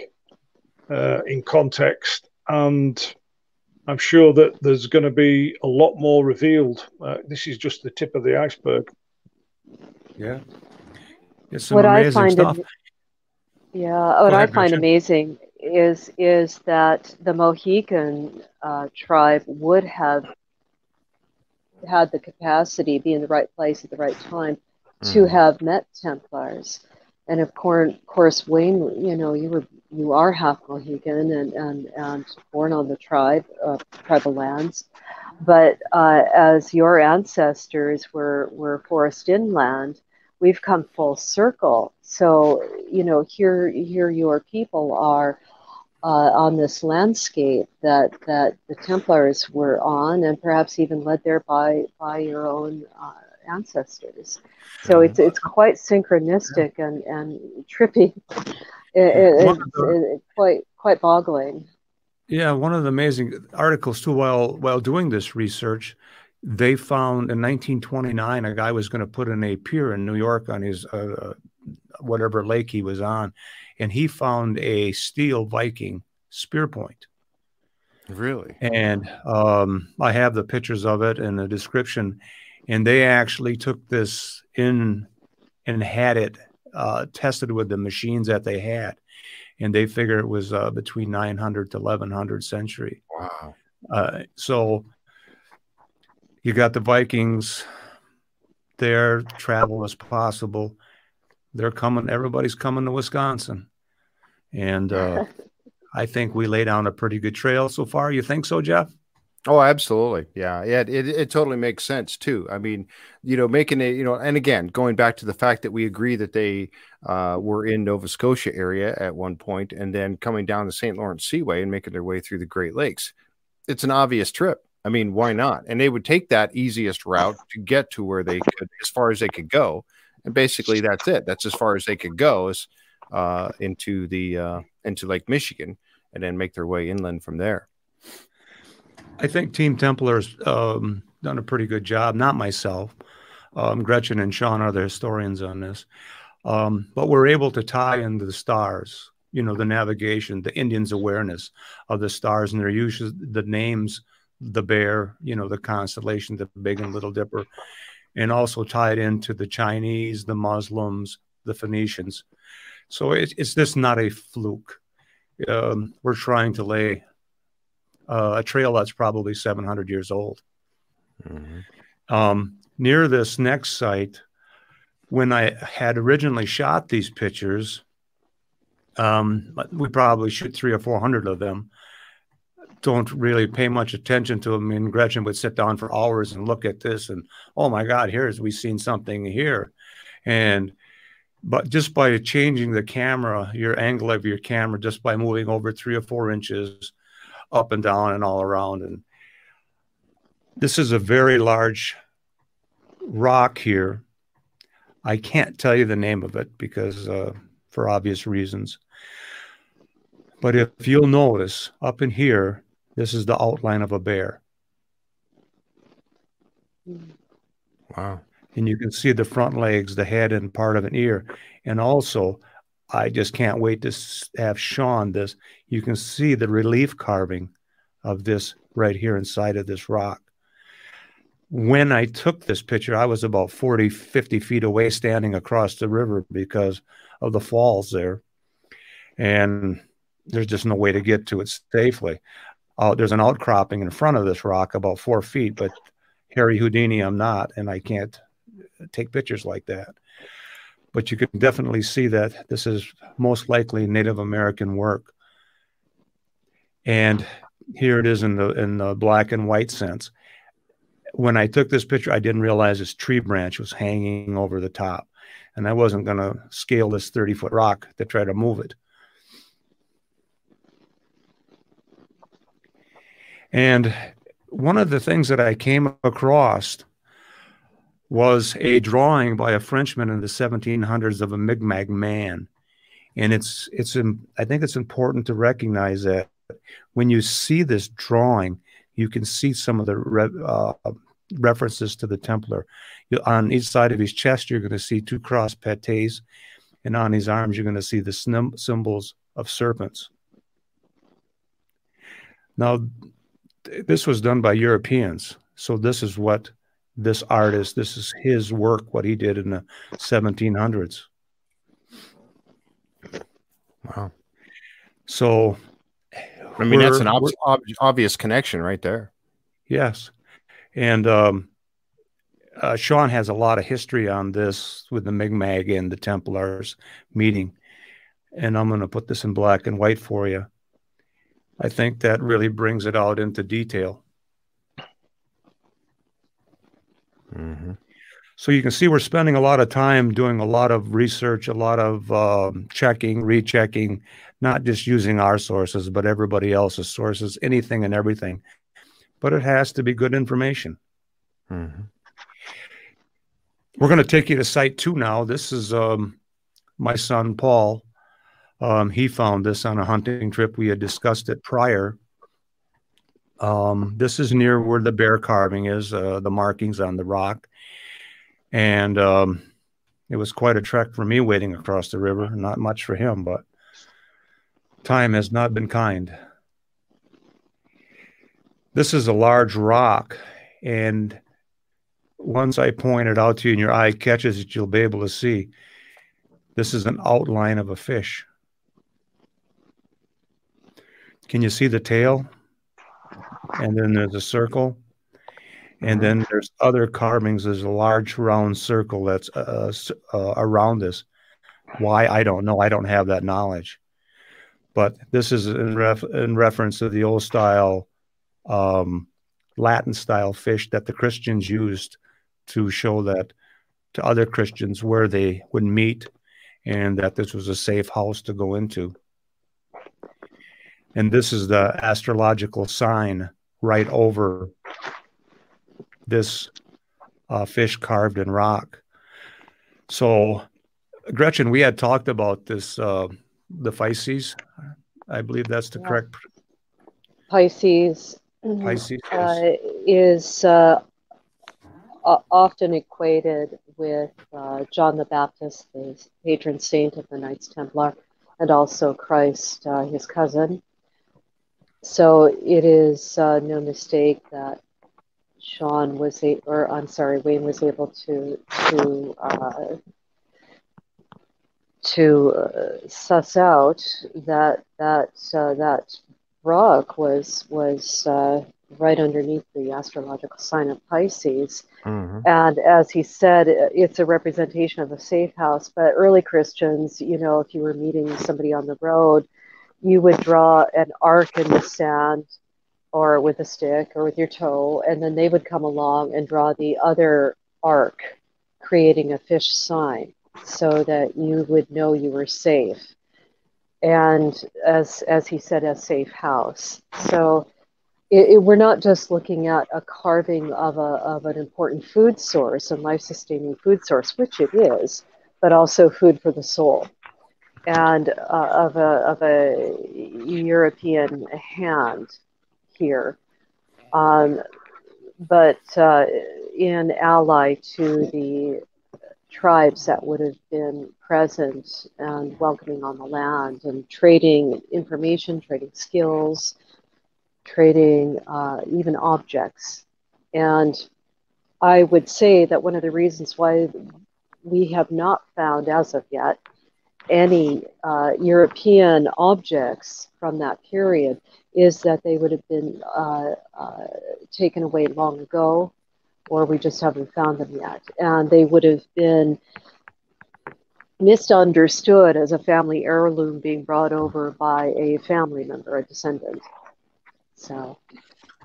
uh, in context, and I'm sure that there's going to be a lot more revealed. Uh, this is just the tip of the iceberg. Yeah. It's some what amazing I find stuff. Am- yeah, what ahead, I find Richard. amazing is is that the Mohican uh, tribe would have had the capacity, be in the right place at the right time, mm. to have met Templars. And of course, Wayne, you know, you were you are half Mohegan and, and, and born on the tribe, uh, tribal lands. But uh, as your ancestors were, were forest inland, we've come full circle. So, you know, here, here your people are uh, on this landscape that, that the Templars were on and perhaps even led there by, by your own uh, ancestors. So it's, it's quite synchronistic and, and trippy. It, it, it's quite, quite boggling. Yeah, one of the amazing articles too. While while doing this research, they found in 1929 a guy was going to put in a pier in New York on his uh, uh, whatever lake he was on, and he found a steel Viking spear point. Really? And um, I have the pictures of it and the description, and they actually took this in and had it uh, tested with the machines that they had, and they figure it was uh, between 900 to 1100 century. Wow. Uh, so you got the Vikings there, travel as possible. They're coming, everybody's coming to Wisconsin. And uh, I think we lay down a pretty good trail so far. You think so, Jeff? Oh, absolutely. Yeah. Yeah. It, it totally makes sense too. I mean, you know, making it, you know, and again, going back to the fact that we agree that they uh, were in Nova Scotia area at one point and then coming down the St. Lawrence Seaway and making their way through the Great Lakes. It's an obvious trip. I mean, why not? And they would take that easiest route to get to where they could, as far as they could go. And basically that's it. That's as far as they could go is uh, into the, uh, into Lake Michigan and then make their way inland from there. I think Team Templar's um, done a pretty good job. Not myself. Um, Gretchen and Sean are the historians on this. Um, but we're able to tie into the stars, you know, the navigation, the Indians' awareness of the stars and their use the names, the bear, you know, the constellation, the big and little dipper, and also tie it into the Chinese, the Muslims, the Phoenicians. So it, it's just not a fluke. Um, we're trying to lay uh, a trail that's probably 700 years old. Mm-hmm. Um, near this next site, when I had originally shot these pictures, um, we probably shoot three or 400 of them. Don't really pay much attention to them. And Gretchen would sit down for hours and look at this, and oh my God, here's we've seen something here, and but just by changing the camera, your angle of your camera, just by moving over three or four inches, up and down and all around. And this is a very large rock here. I can't tell you the name of it because, uh, for obvious reasons. But if you'll notice up in here, this is the outline of a bear. Wow. And you can see the front legs, the head, and part of an ear. And also, I just can't wait to have Sean this. You can see the relief carving of this right here inside of this rock. When I took this picture, I was about 40, 50 feet away standing across the river because of the falls there. And there's just no way to get to it safely. Uh, there's an outcropping in front of this rock about four feet, but Harry Houdini, I'm not, and I can't take pictures like that but you can definitely see that this is most likely Native American work. And here it is in the in the black and white sense. When I took this picture, I didn't realize this tree branch was hanging over the top, and I wasn't going to scale this 30 foot rock to try to move it. And one of the things that I came across was a drawing by a Frenchman in the 1700s of a Mi'kmaq man. And it's, it's, I think it's important to recognize that when you see this drawing, you can see some of the re, uh, references to the Templar. You, on each side of his chest, you're going to see two cross pattées, and on his arms, you're going to see the symbols of serpents. Now, this was done by Europeans, so this is what this artist. This is his work, what he did in the 1700s. Wow. So, I mean, that's an ob- ob- obvious connection right there. Yes. And um, uh, Sean has a lot of history on this with the Mi'kmaq and the Templars meeting. and I'm going to put this in black and white for you. I think that really brings it out into detail. Mm-hmm. So you can see we're spending a lot of time doing a lot of research, a lot of um, checking, rechecking, not just using our sources, but everybody else's sources, anything and everything. But it has to be good information. Mm-hmm. We're going to take you to site two now. This is um, my son, Paul. Um, he found this on a hunting trip. We had discussed it prior. Um, this is near where the bear carving is, uh, the markings on the rock. And um, it was quite a trek for me wading across the river. Not much for him, but time has not been kind. This is a large rock, and once I point it out to you and your eye catches it, you'll be able to see this is an outline of a fish. Can you see the tail? And then there's a circle. And then there's other carvings. There's a large round circle that's uh, uh, around this. Why? I don't know. I don't have that knowledge. But this is in, ref- in reference to the old style, um, Latin style fish that the Christians used to show that to other Christians where they would meet and that this was a safe house to go into. And this is the astrological sign right over this uh, fish carved in rock. So, Gretchen, we had talked about this, uh, the Pisces. I believe that's the yeah. correct. Pisces. Pisces uh, is uh, often equated with uh, John the Baptist, the patron saint of the Knights Templar, and also Christ, uh, his cousin. So it is uh, no mistake that Sean was a, or I'm sorry, Wayne was able to to uh, to uh, suss out that that uh, that rock was was right underneath the astrological sign of Pisces. Mm-hmm. And as he said, it's a representation of a safe house. But early Christians, you know, if you were meeting somebody on the road, you would draw an arc in the sand or with a stick or with your toe, and then they would come along and draw the other arc, creating a fish sign so that you would know you were safe. And as as he said, a safe house. So it, it, we're not just looking at a carving of, a, of an important food source and life sustaining food source, which it is, but also food for the soul and uh, of, a, of a European hand here. Um, but uh, in ally to the tribes that would have been present and welcoming on the land and trading information, trading skills, trading uh, even objects. And I would say that one of the reasons why we have not found as of yet any uh, European objects from that period is that they would have been uh, uh, taken away long ago, or we just haven't found them yet. And they would have been misunderstood as a family heirloom being brought over by a family member, a descendant. So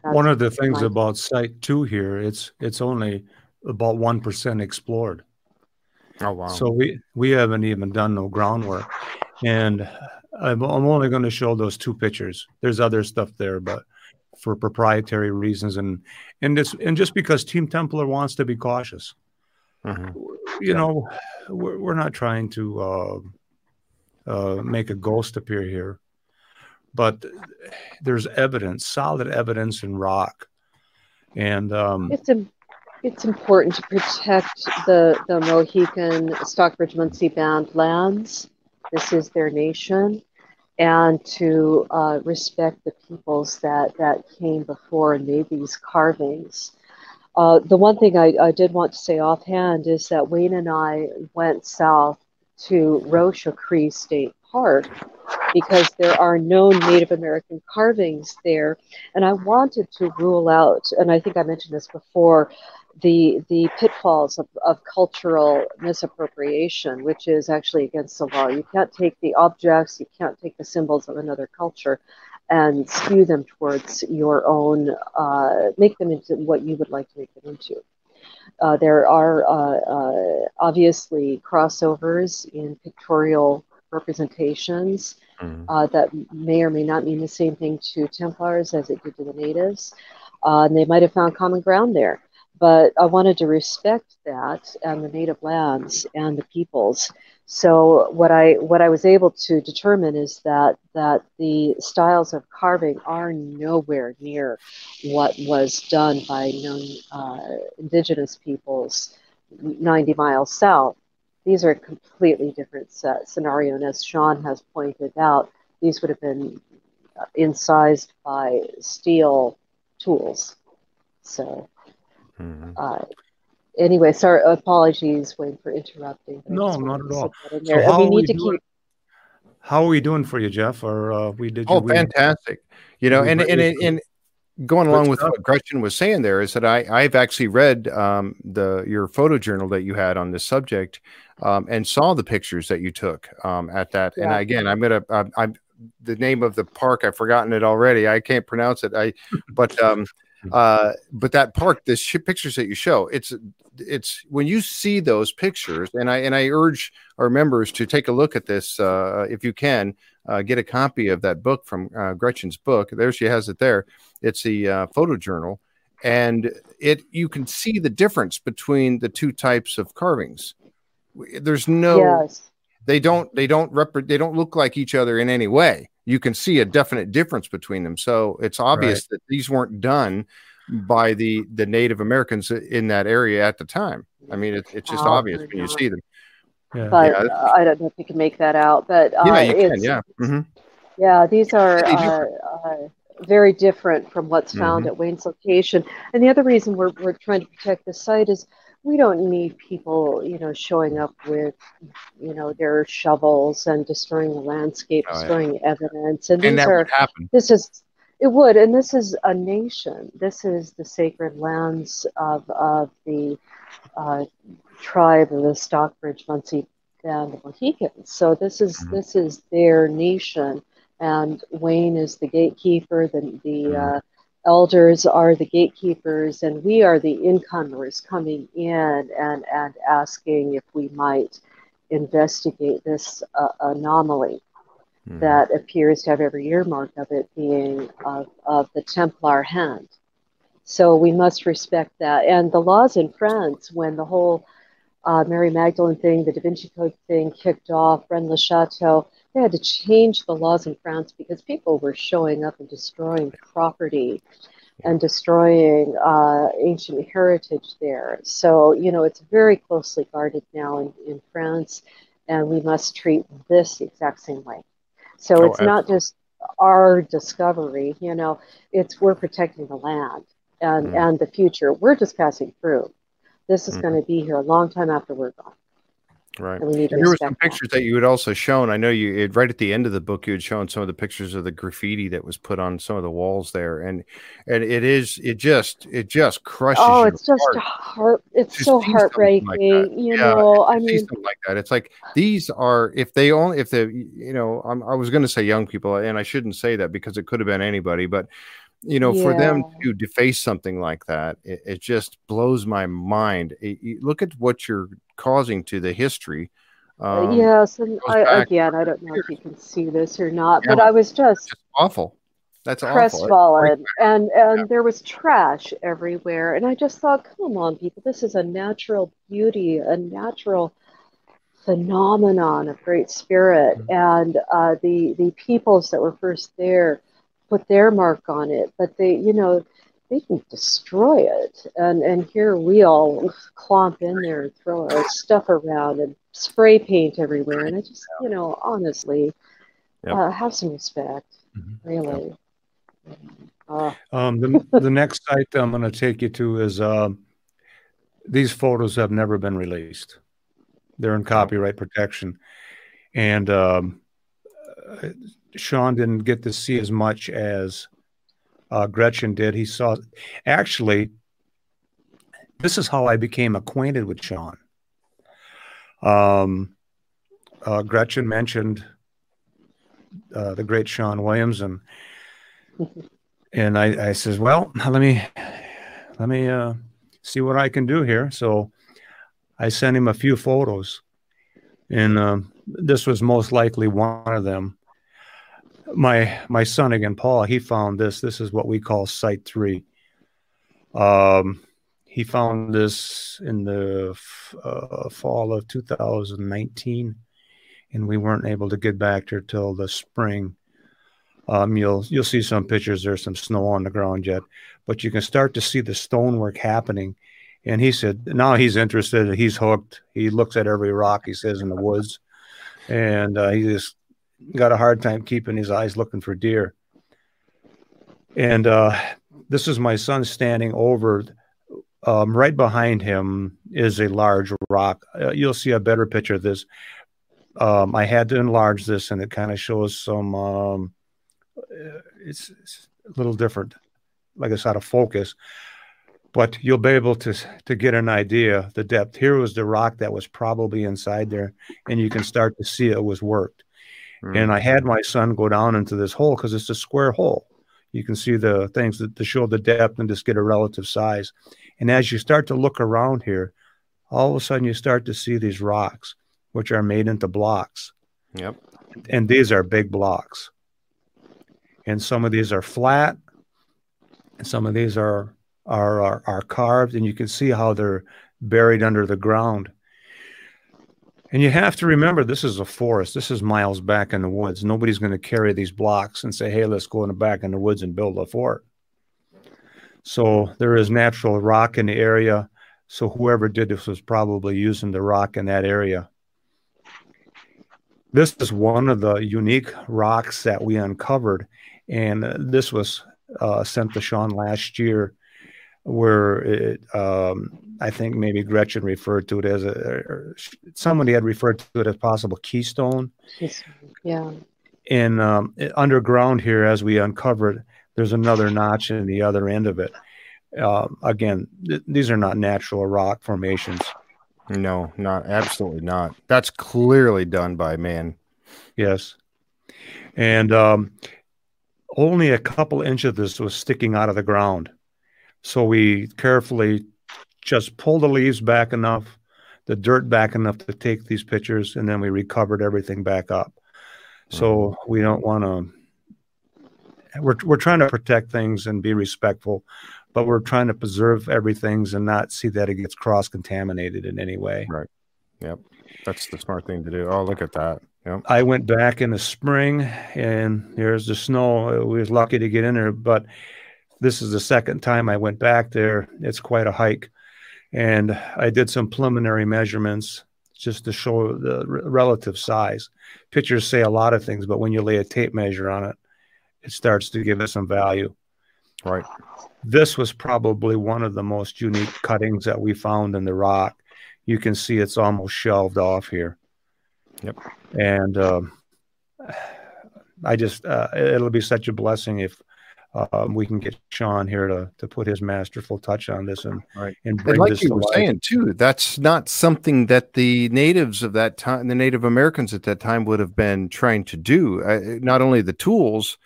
one of the things about site two here, it's it's only about one percent explored. Oh wow! So we we haven't even done no groundwork, and I'm, I'm only going to show those two pictures. There's other stuff there, but for proprietary reasons and and this and just because Team Templar wants to be cautious. Mm-hmm. You yeah. know, we're, we're not trying to uh, uh, make a ghost appear here but there's evidence, solid evidence in rock. And um, it's a, it's important to protect the the Mohican Stockbridge Munsee Band lands. This is their nation, and to uh, respect the peoples that that came before and made these carvings. Uh, the one thing I, I did want to say offhand is that Wayne and I went south to Roche-A-Cri State Park because there are no Native American carvings there. And I wanted to rule out, and I think I mentioned this before, the the pitfalls of, of cultural misappropriation, which is actually against the law. You can't take the objects, you can't take the symbols of another culture and skew them towards your own, uh, make them into what you would like to make them into. Uh, there are uh, uh obviously crossovers in pictorial representations. Uh, that may or may not mean the same thing to Templars as it did to the natives. Uh, and they might have found common ground there but I wanted to respect that and the native lands and the peoples. So what I what I was able to determine is that that the styles of carving are nowhere near what was done by known uh, indigenous peoples 90 miles south. These are completely different scenario, and as Sean has pointed out, these would have been uh, incised by steel tools. So Mm-hmm. Uh, anyway, sorry, apologies, Wayne, for interrupting. No, not at all. So how, we need to keep... how are we doing for you, Jeff? Or uh, we did? Oh, fantastic! You know, and and, and and going along with what Gretchen was saying there is that I I've actually read um, the your photo journal that you had on this subject um, and saw the pictures that you took um, at that. Yeah. And again, I'm gonna I'm, I'm the name of the park I've forgotten it already. I can't pronounce it. I but um. Uh, but that park, the sh- pictures that you show, it's it's when you see those pictures, and I and I urge our members to take a look at this uh, if you can. Uh, get a copy of that book from uh, Gretchen's book. There she has it. There, it's the uh, photo journal, and it you can see the difference between the two types of carvings. There's no, yes. they don't they don't rep- they don't look like each other in any way you can see a definite difference between them. So it's obvious right. that these weren't done by the the Native Americans in that area at the time. I mean, it, it's just oh, obvious when you see them. Yeah. But yeah. Uh, I don't know if you can make that out. But uh, yeah, you can. Yeah. Mm-hmm. Yeah, these are uh, uh, very different from what's found mm-hmm. at Wayne's location. And the other reason we're we're trying to protect the site is we don't need people, you know, showing up with, you know, their shovels and destroying the landscape, oh, destroying yeah. evidence. And, and these are this is it would, and this is a nation. This is the sacred lands of of the uh, tribe of the Stockbridge, Munsee, and the Mohicans. So this is mm-hmm. this is their nation, and Wayne is the gatekeeper. The the mm-hmm. uh, elders are the gatekeepers and we are the incomers coming in and, and asking if we might investigate this uh, anomaly mm. that appears to have every earmark of it being of, of the Templar hand. So we must respect that. And the laws in France, when the whole uh, Mary Magdalene thing, the Da Vinci Code thing kicked off, Rennes le Chateau, they had to change the laws in France because people were showing up and destroying property and destroying uh, ancient heritage there. So, you know, it's very closely guarded now in, in France, and we must treat this the exact same way. So oh, it's absolutely. not just our discovery, you know, it's we're protecting the land and, mm. and the future. We're just passing through. This is mm. going to be here a long time after we're gone. Right. And there were some pictures that you had also shown. I know you right at the end of the book you had shown some of the pictures of the graffiti that was put on some of the walls there, and and it is it just it just crushes. Oh, it's just heart. heart it's so heartbreaking. Like you yeah, know, I mean, like that. It's like these are if they only if the you know I'm, i was going to say young people, and I shouldn't say that because it could have been anybody, but you know, yeah. for them to deface something like that, it, it just blows my mind. It, it, look at what you're causing to the history. Um, yes, and I, again, I don't know if you can see this or not, yeah. but I was just awful. That's crestfallen, and and yeah. there was trash everywhere, and I just thought, come on, people, this is a natural beauty, a natural phenomenon of great spirit, mm-hmm. and uh, the the peoples that were first there put their mark on it, but they, you know, they can destroy it. And and here we all clomp in there and throw our stuff around and spray paint everywhere. And I just, you know, honestly, yep. uh, have some respect, mm-hmm. really. Yep. Uh, um, the, the next site I'm going to take you to is uh, these photos have never been released. They're in copyright protection, and um, Sean didn't get to see as much as uh, Gretchen did. He saw actually this is how I became acquainted with Sean. Um, uh, Gretchen mentioned uh, the great Sean Williams, and and I, I says, well, let me let me uh, see what I can do here. So I sent him a few photos, and um, this was most likely one of them. My my son again, Paul, he found this. This is what we call Site Three. Um, he found this in the uh, fall of 2019, and we weren't able to get back there till the spring. Um, you'll you'll see some pictures. There's some snow on the ground yet, but you can start to see the stonework happening. And he said now he's interested. He's hooked. He looks at every rock. He says in the woods, and uh, he just got a hard time keeping his eyes looking for deer. And uh, this is my son standing over um, right behind him is a large rock. Uh, you'll see a better picture of this. Um, I had to enlarge this, and it kind of shows some. Um, it's, it's, a little different, like it's out of focus, but you'll be able to to get an idea the depth. Here was the rock that was probably inside there, and you can start to see it was worked. Mm-hmm. And I had my son go down into this hole because it's a square hole. You can see the things that to show the depth and just get a relative size. And as you start to look around here, all of a sudden you start to see these rocks, which are made into blocks. Yep. And these are big blocks. And some of these are flat, and some of these are are are, are carved, and you can see how they're buried under the ground. And you have to remember this is a forest. This is miles back in the woods. Nobody's going to carry these blocks and say, hey, let's go in the back in the woods and build a fort. So there is natural rock in the area. So whoever did this was probably using the rock in that area. This is one of the unique rocks that we uncovered, and this was uh, sent to Sean last year, where it, um, I think maybe Gretchen referred to it as a, somebody had referred to it as possible keystone. Yeah. And um, underground here, as we uncovered, there's another notch in the other end of it. Uh, again, th- these are not natural rock formations. No, not absolutely not. That's clearly done by man. Yes, and um, only a couple inches of this was sticking out of the ground. So we carefully just pull the leaves back enough, the dirt back enough to take these pictures, and then we recovered everything back up. So mm-hmm. we don't want to we're we're trying to protect things and be respectful, but we're trying to preserve everything and not see that it gets cross contaminated in any way. Right. Yep. That's the smart thing to do. Oh, look at that. Yep. I went back in the spring and there's the snow. We was lucky to get in there, but this is the second time I went back there. It's quite a hike. And I did some preliminary measurements just to show the relative size. Pictures say a lot of things, but when you lay a tape measure on it, it starts to give it some value. Right. This was probably one of the most unique cuttings that we found in the rock. You can see it's almost shelved off here. Yep. And um, I just, uh, it'll be such a blessing if um, we can get Sean here to to put his masterful touch on this and right. and bring and like this you were life. saying too. That's not something that the natives of that time, the Native Americans at that time, would have been trying to do. Uh, not only the tools,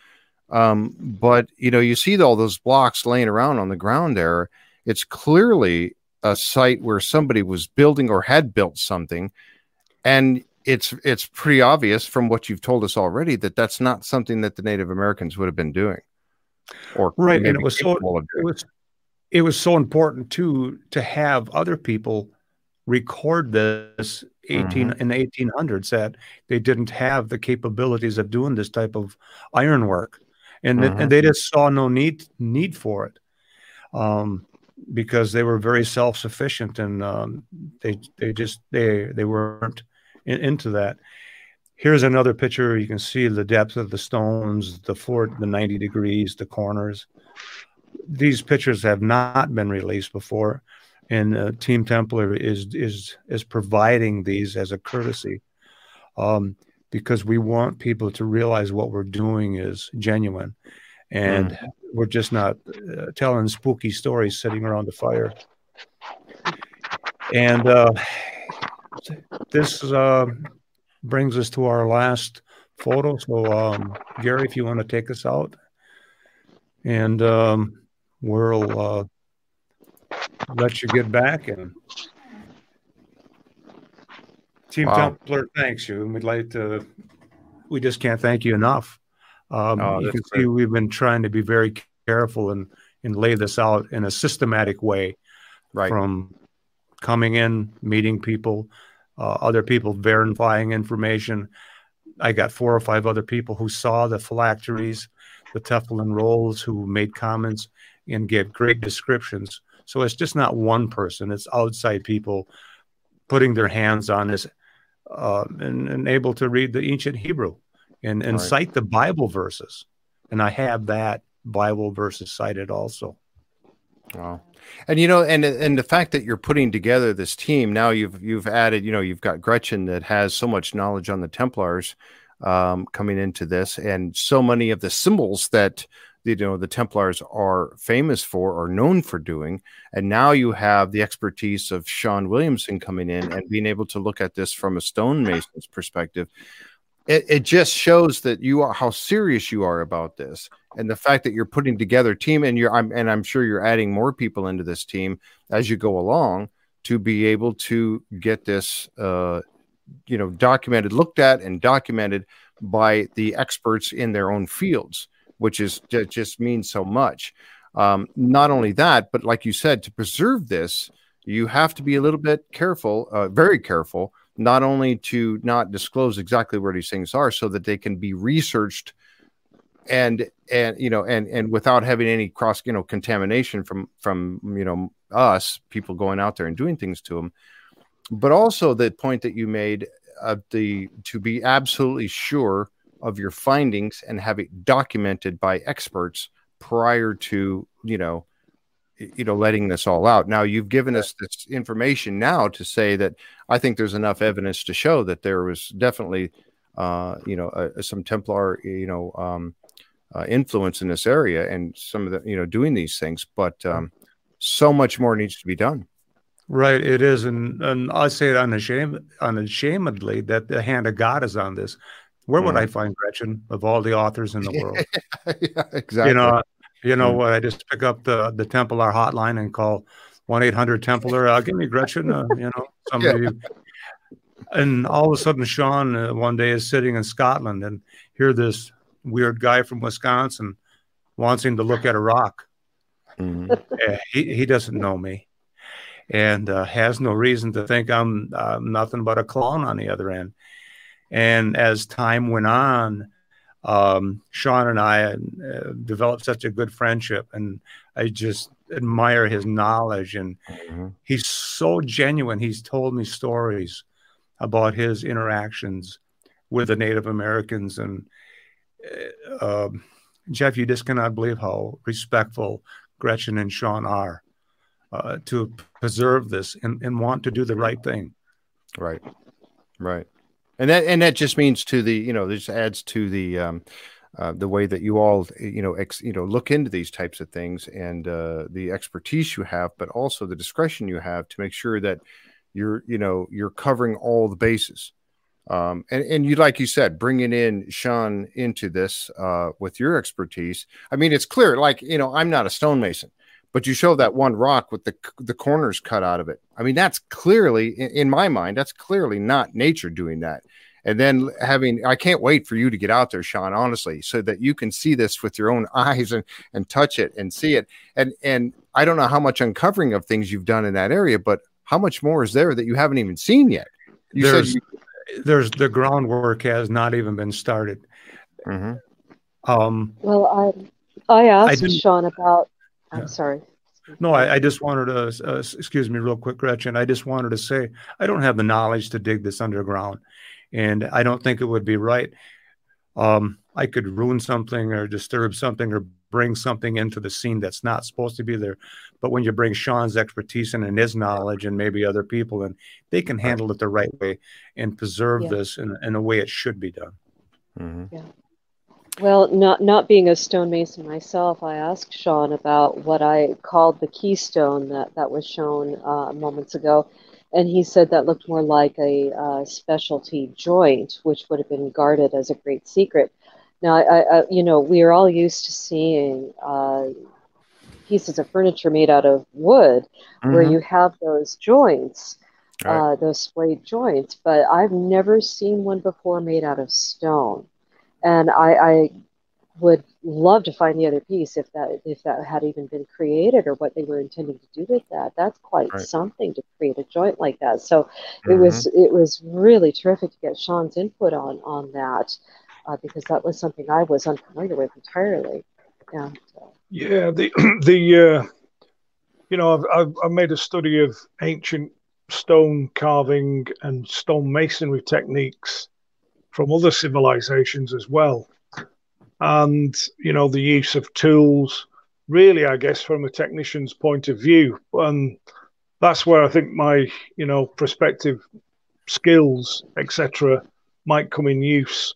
um, but you know, you see all those blocks laying around on the ground there. It's clearly a site where somebody was building or had built something, and it's it's pretty obvious from what you've told us already that that's not something that the Native Americans would have been doing. Or right, and it was so it was it was so important too to have other people record this 18 mm-hmm. in the 1800s that they didn't have the capabilities of doing this type of ironwork and mm-hmm. and they just saw no need need for it, um, because they were very self sufficient and um, they they just they they weren't in, into that. Here's another picture. You can see the depth of the stones, the fort, the 90 degrees, the corners. These pictures have not been released before, and uh, Team Templar is is is providing these as a courtesy. Um, because we want people to realize what we're doing is genuine and mm. we're just not uh, telling spooky stories sitting around the fire And uh, this uh, brings us to our last photo. So, um, Gary, if you want to take us out, and um, we'll uh, let you get back. And Team wow. Templar thanks you, and we'd like to. We just can't thank you enough. Um, oh, you can great. see we've been trying to be very careful and and lay this out in a systematic way, right? From coming in, meeting people, uh, other people verifying information. I got four or five other people who saw the phylacteries, the tefillin rolls, who made comments and gave great descriptions. So it's just not one person; it's outside people putting their hands on this uh, and, and, able to read the ancient Hebrew and, and right. cite the Bible verses. And I have that Bible verses cited also. Wow. And you know, and and the fact that you're putting together this team now, you've you've added, you know, you've got Gretchen that has so much knowledge on the Templars um, coming into this, and so many of the symbols that you know the Templars are famous for or known for doing. And now you have the expertise of Sean Williamson coming in and being able to look at this from a stonemason's perspective. It, it just shows that you are how serious you are about this and the fact that you're putting together team and you're I'm, and I'm sure you're adding more people into this team as you go along to be able to get this uh, you know documented looked at and documented by the experts in their own fields which is just means so much. Um, not only that but like you said to preserve this you have to be a little bit careful uh, very careful not only to not disclose exactly where these things are so that they can be researched and and you know and and without having any cross you know contamination from from you know us people going out there and doing things to them but also the point that you made of the to be absolutely sure of your findings and have it documented by experts prior to you know you know letting this all out. Now you've given us this information now to say that i think there's enough evidence to show that there was definitely uh you know uh, some templar you know um uh, influence in this area and some of the you know doing these things but um, so much more needs to be done. Right it is and and i say it unashamed unashamedly that the hand of god is on this. Where would mm. i find gretchen of all the authors in the world? Yeah, exactly you know you know mm. i just pick up the the templar hotline and call 1-800 templar uh, give me gretchen uh, you know somebody yeah. and all of a sudden sean uh, one day is sitting in scotland and hear this weird guy from Wisconsin wants him to look at a rock. Mm-hmm. Uh, he, he doesn't know me and uh, has no reason to think I'm uh, nothing but a clown on the other end. And as time went on, um, Sean and I uh, developed such a good friendship, and I just admire his knowledge. And mm-hmm. he's so genuine. He's told me stories about his interactions with the Native Americans and uh, um, Jeff, you just cannot believe how respectful Gretchen and Sean are uh, to preserve this and, and want to do the right thing. Right, right, and that and that just means to the you know this adds to the um, uh, the way that you all you know ex, you know look into these types of things and uh, the expertise you have, but also the discretion you have to make sure that you're you know you're covering all the bases. Um, and, and you, like you said, bringing in Sean into this uh, with your expertise. I mean, it's clear, like, you know, I'm not a stonemason, but you show that one rock with the, the corners cut out of it. I mean, that's clearly, in, in my mind, that's clearly not nature doing that. And then having, I can't wait for you to get out there, Sean, honestly, so that you can see this with your own eyes and, and touch it and see it. And, and I don't know how much uncovering of things you've done in that area, but how much more is there that you haven't even seen yet? You There's, you, there's the groundwork has not even been started. Mm-hmm. Um, well, I I asked I Sean about. I'm yeah. sorry. No, I, I, just wanted to uh, excuse me real quick, Gretchen. I just wanted to say I don't have the knowledge to dig this underground, and I don't think it would be right. Um, I could ruin something or disturb something or bring something into the scene that's not supposed to be there. But when you bring Sean's expertise in and his knowledge and maybe other people, and they can handle it the right way and preserve yeah. this in, in a way it should be done. Mm-hmm. Yeah. Well, not not being a stonemason myself, I asked Sean about what I called the keystone that that was shown uh, moments ago, and he said that looked more like a uh, specialty joint, which would have been guarded as a great secret. Now, I, I you know, we are all used to seeing uh, pieces of furniture made out of wood, mm-hmm. where you have those joints, right. uh, those splayed joints, but I've never seen one before made out of stone. And I, I would love to find the other piece if that if that had even been created or what they were intending to do with that. That's quite right. something to create a joint like that. So mm-hmm. it was it was really terrific to get Sean's input on on that uh, because that was something I was unfamiliar with entirely. And, uh, yeah, the the uh, you know I've, I've, I've made a study of ancient stone carving and stone masonry techniques from other civilizations as well. And you know the use of tools really i guess from a technician's point of view. And that's where i think my you know prospective skills etc might come in use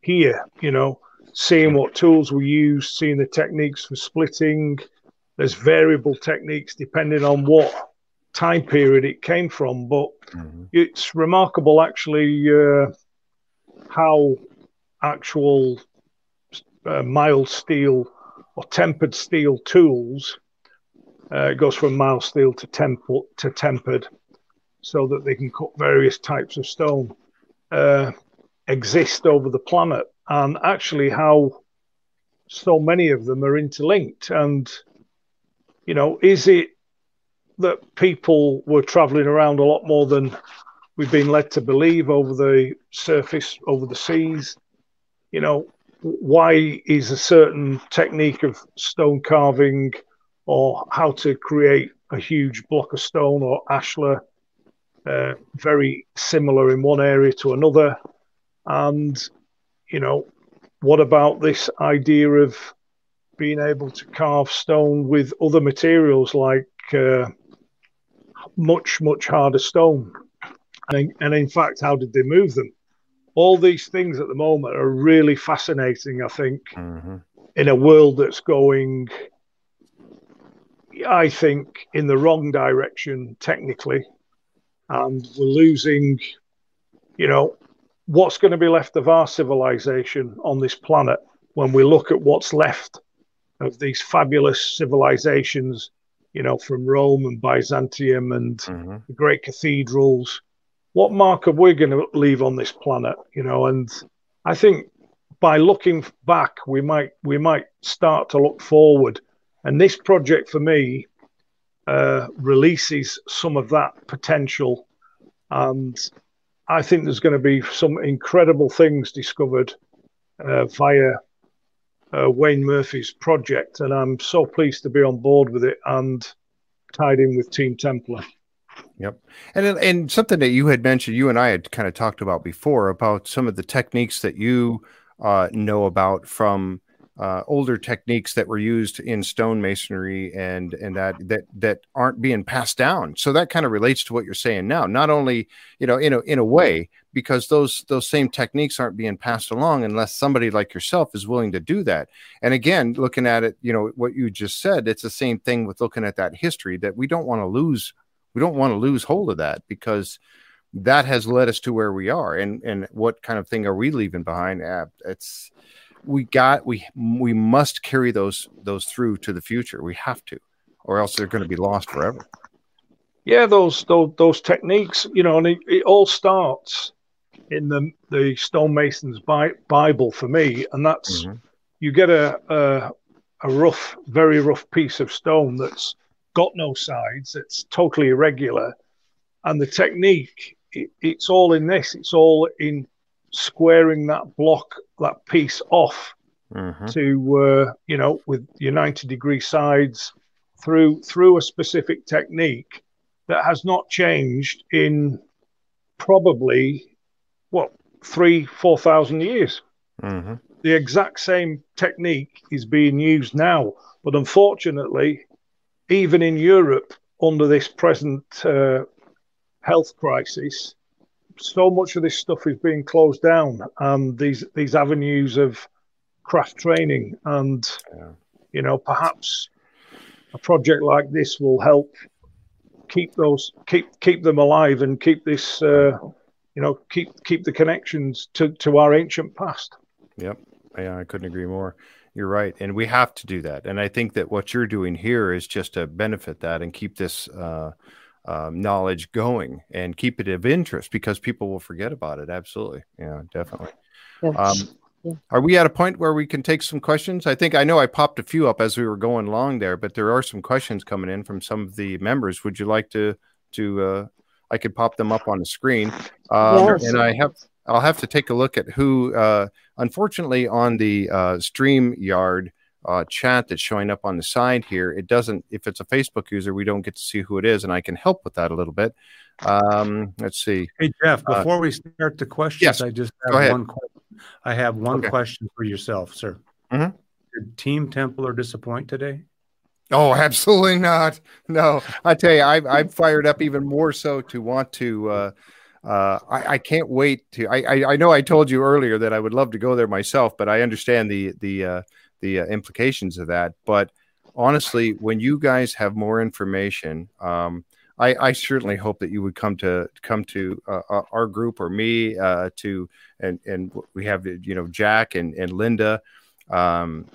here you know. Seeing what tools we use seeing the techniques for splitting. There's variable techniques depending on what time period it came from but mm-hmm. it's remarkable actually uh, how actual uh, mild steel or tempered steel tools. Uh, goes from mild steel to, temp- to tempered so that they can cut various types of stone, uh, exist over the planet, and actually how so many of them are interlinked. And, you know, is it that people were traveling around a lot more than we've been led to believe over the surface, over the seas? You know, why is a certain technique of stone carving or how to create a huge block of stone or ashlar uh, very similar in one area to another and you know what about this idea of being able to carve stone with other materials like uh, much much harder stone and, and in fact how did they move them all these things at the moment are really fascinating, I think, mm-hmm. in a world that's going, I think, in the wrong direction technically. And we're losing, you know, what's going to be left of our civilization on this planet when we look at what's left of these fabulous civilizations, you know, from Rome and Byzantium and mm-hmm. the great cathedrals what mark are we going to leave on this planet? You know, and I think by looking back, we might we might start to look forward. And this project for me uh, releases some of that potential, and I think there's going to be some incredible things discovered uh, via uh, Wayne Murphy's project, and I'm so pleased to be on board with it and tied in with Team Templar. Yep. And and something that you had mentioned, you and I had kind of talked about before about some of the techniques that you uh, know about from uh, older techniques that were used in stonemasonry and and that that that aren't being passed down. So that kind of relates to what you're saying now. Not only you know in a in a way because those those same techniques aren't being passed along unless somebody like yourself is willing to do that. And again, looking at it, you know what you just said, it's the same thing with looking at that history that we don't want to lose we don't want to lose hold of that because that has led us to where we are. And and what kind of thing are we leaving behind? Uh, it's we got we we must carry those those through to the future. We have to or else they're going to be lost forever. Yeah those those, those techniques you know and it, it all starts in the the stonemason's Bi- bible for me and that's mm-hmm. you get a, a a rough very rough piece of stone that's got no sides. It's totally irregular, and the technique it, it's all in this. It's all in squaring that block, that piece off mm-hmm. to uh, you know with your ninety degree sides through through a specific technique that has not changed in probably what three four thousand years. Mm-hmm. The exact same technique is being used now, but unfortunately, even in Europe, under this present uh, health crisis, so much of this stuff is being closed down, and these these avenues of craft training, and yeah. you know, perhaps a project like this will help keep those keep keep them alive and keep this uh, you know keep keep the connections to to our ancient past. Yep, yeah, I couldn't agree more. You're right, and we have to do that. And I think that what you're doing here is just to benefit that and keep this uh, um, knowledge going and keep it of interest because people will forget about it. Absolutely, yeah, definitely. Yes. Um, yeah. Are we at a point where we can take some questions? I think I know I popped a few up as we were going along there, but there are some questions coming in from some of the members. Would you like to to uh, I could pop them up on the screen, um, yes. and I have I'll have to take a look at who. Uh, unfortunately, on the uh, Stream Yard uh, chat that's showing up on the side here, it doesn't. If it's a Facebook user, we don't get to see who it is, and I can help with that a little bit. Um, let's see. Hey Jeff, uh, before we start the questions, yes, I just have one question I have one okay. question for yourself, sir. Mm-hmm. Did Team Templar disappoint today? Oh, absolutely not. No, I tell you, I, I'm fired up even more so to want to. Uh, uh, I, I, can't wait to. I, I, I, know I told you earlier that I would love to go there myself, but I understand the the uh, the uh, implications of that. But honestly, when you guys have more information, um, I, I, certainly hope that you would come to come to uh, uh our group or me uh, to and and we have you know Jack and and Linda um,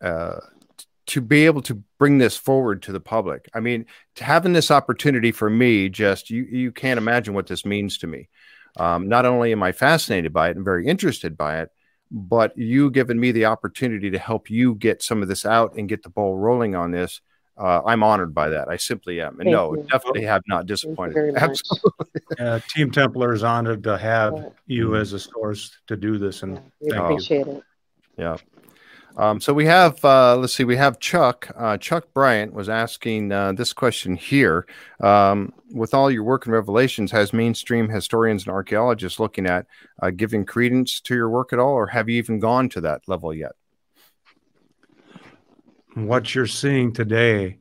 uh, to be able to bring this forward to the public. I mean, having this opportunity for me, just you you can't imagine what this means to me. Um, not only am I fascinated by it and very interested by it, but you giving me the opportunity to help you get some of this out and get the ball rolling on this uh, I'm honored by that. I simply am. And Thank no, you. definitely have not disappointed. Absolutely. Uh, Team Templar is honored to have you as a source to do this. And yeah, we appreciate you. it. Yeah. Um, so we have, uh, let's see, we have Chuck. Uh, Chuck Bryant was asking uh, this question here. Um, with all your work in Revelations, has mainstream historians and archaeologists looking at uh, giving credence to your work at all, or have you even gone to that level yet? what you're seeing today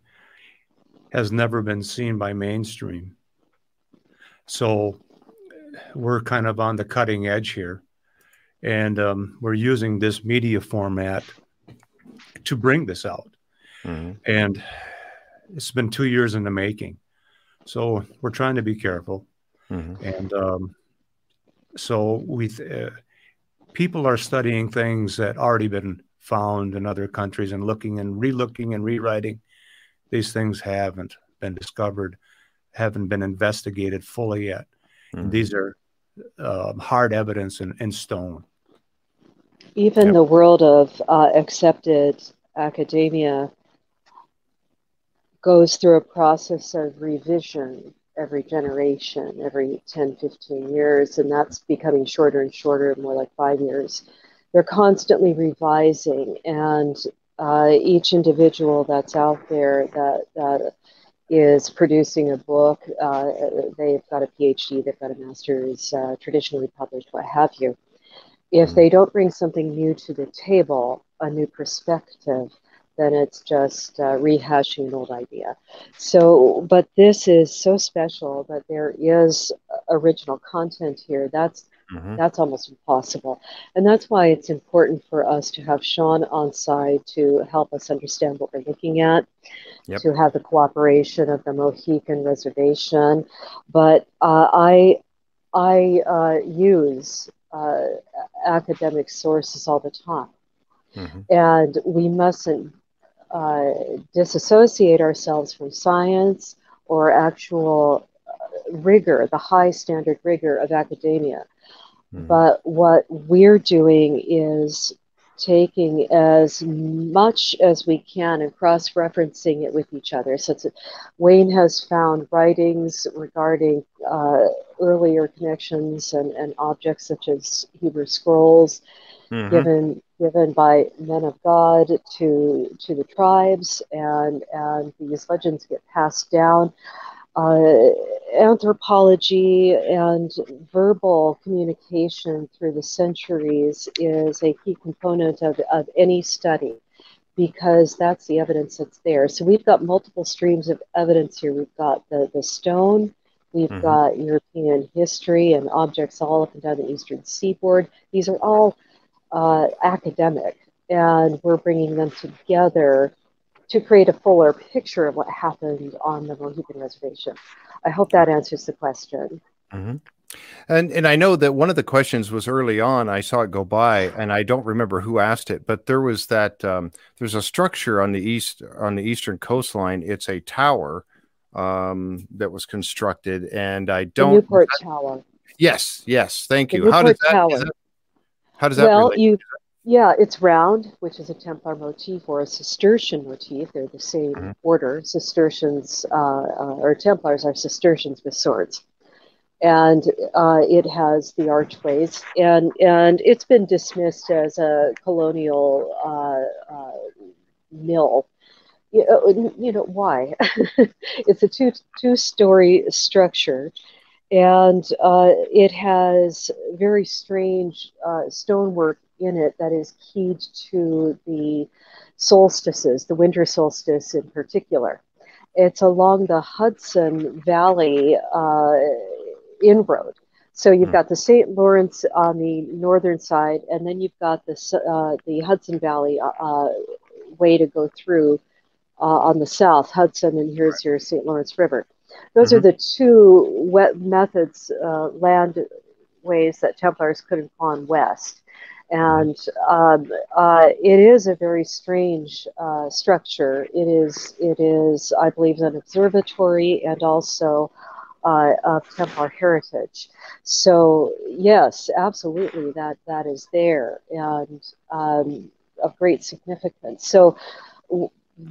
has never been seen by mainstream. So we're kind of on the cutting edge here. And um, we're using this media format to bring this out. Mm-hmm. And it's been two years in the making. So we're trying to be careful. Mm-hmm. And um, so we, uh, people are studying things that already been found in other countries and looking and relooking and rewriting. These things haven't been discovered, haven't been investigated fully yet. Mm-hmm. These are uh, hard evidence in, in stone. Even yep. the world of uh, accepted academia goes through a process of revision every generation, every 10, 15 years, and that's becoming shorter and shorter, more like five years they're constantly revising, and uh, each individual that's out there that that is producing a book, uh, they've got a PhD, they've got a master's, uh, traditionally published, what have you. If they don't bring something new to the table, a new perspective, then it's just uh, rehashing an old idea. So, but this is so special that there is original content here. That's Mm-hmm. That's almost impossible. And that's why it's important for us to have Sean on side to help us understand what we're looking at, yep. to have the cooperation of the Mohican Reservation. But uh, I, I uh, use uh, academic sources all the time. Mm-hmm. And we mustn't uh, disassociate ourselves from science or actual uh, rigor, the high standard rigor of academia. Mm-hmm. But what we're doing is taking as much as we can and cross referencing it with each other. So Wayne has found writings regarding uh, earlier connections and, and objects such as Hebrew scrolls. Mm-hmm. Given given by men of God to to the tribes, and and these legends get passed down uh, anthropology and verbal communication through the centuries is a key component of, of any study because that's the evidence that's there. So we've got multiple streams of evidence here. We've got the, the stone, we've mm-hmm. got European history and objects all up and down the eastern seaboard. These are all uh, academic, and we're bringing them together to create a fuller picture of what happened on the Mohican Reservation. I hope that answers the question. Mm-hmm. And and I know that one of the questions was early on. I saw it go by, and I don't remember who asked it, but there was that um, there's a structure on the east on the eastern coastline. It's a tower um, that was constructed, and I don't. The Newport Tower. Yes, yes. Thank you. How does, that, that, how does that? Well, you. Yeah, it's round, which is a Templar motif or a Cistercian motif. They're the same mm-hmm. order. Cistercians uh, uh, or Templars are Cistercians with swords and uh, it has the archways, and and it's been dismissed as a colonial uh, uh, mill. You know, uh, you know why? it's a two two story structure, and uh, it has very strange uh, stonework in it that is keyed to the solstices, the winter solstice in particular. It's along the Hudson Valley inroad. So you've hmm. got the St. Lawrence on the northern side, and then you've got the uh, the Hudson Valley uh, uh, way to go through uh, on the south, Hudson, and here's your St. Lawrence River. Those mm-hmm. are the two wet methods, uh, land ways that Templars could have gone west. And um, uh, it is a very strange structure. It is, it is, I believe, an observatory and also uh, of Templar heritage. So yes, absolutely, that that is there and um, of great significance. So.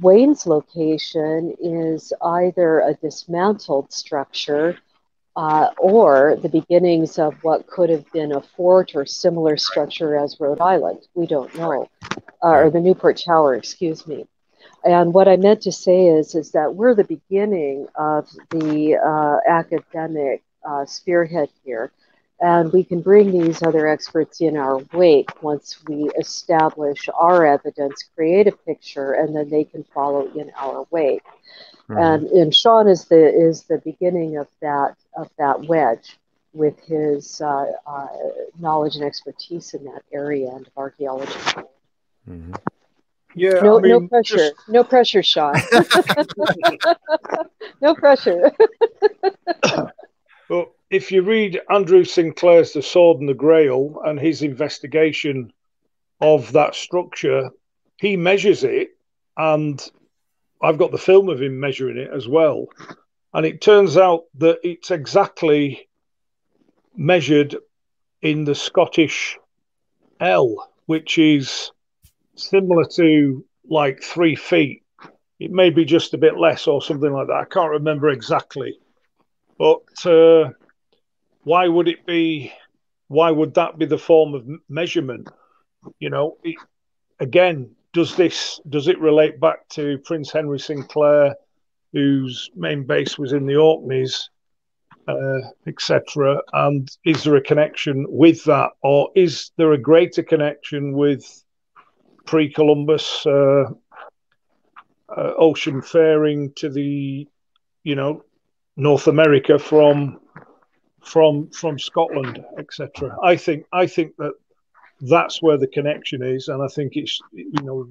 Wayne's location is either a dismantled structure uh, or the beginnings of what could have been a fort or similar structure as Rhode Island. We don't know, uh, or the Newport Tower, excuse me. And what I meant to say is, is that we're the beginning of the uh, academic uh, spearhead here, and we can bring these other experts in our wake once we establish our evidence, create a picture, and then they can follow in our wake. Mm-hmm. And, and Sean is the is the beginning of that of that wedge with his uh, uh knowledge and expertise in that area and of archaeology. Mm-hmm. Yeah, no, I mean, no pressure, just... no pressure, Sean. no pressure. well, if you read Andrew Sinclair's The Sword and the Grail and his investigation of that structure, he measures it, and I've got the film of him measuring it as well. And it turns out that it's exactly measured in the Scottish ell, which is similar to like three feet. It may be just a bit less or something like that. I can't remember exactly. But uh, why would it be? Why would that be the form of measurement? You know, it, again, does this does it relate back to Prince Henry Sinclair, whose main base was in the Orkneys, uh, etc. And is there a connection with that, or is there a greater connection with pre-Columbus uh, uh, ocean faring to the, you know, North America from from from Scotland, etc. I think I think that that's where the connection is, and I think it's you know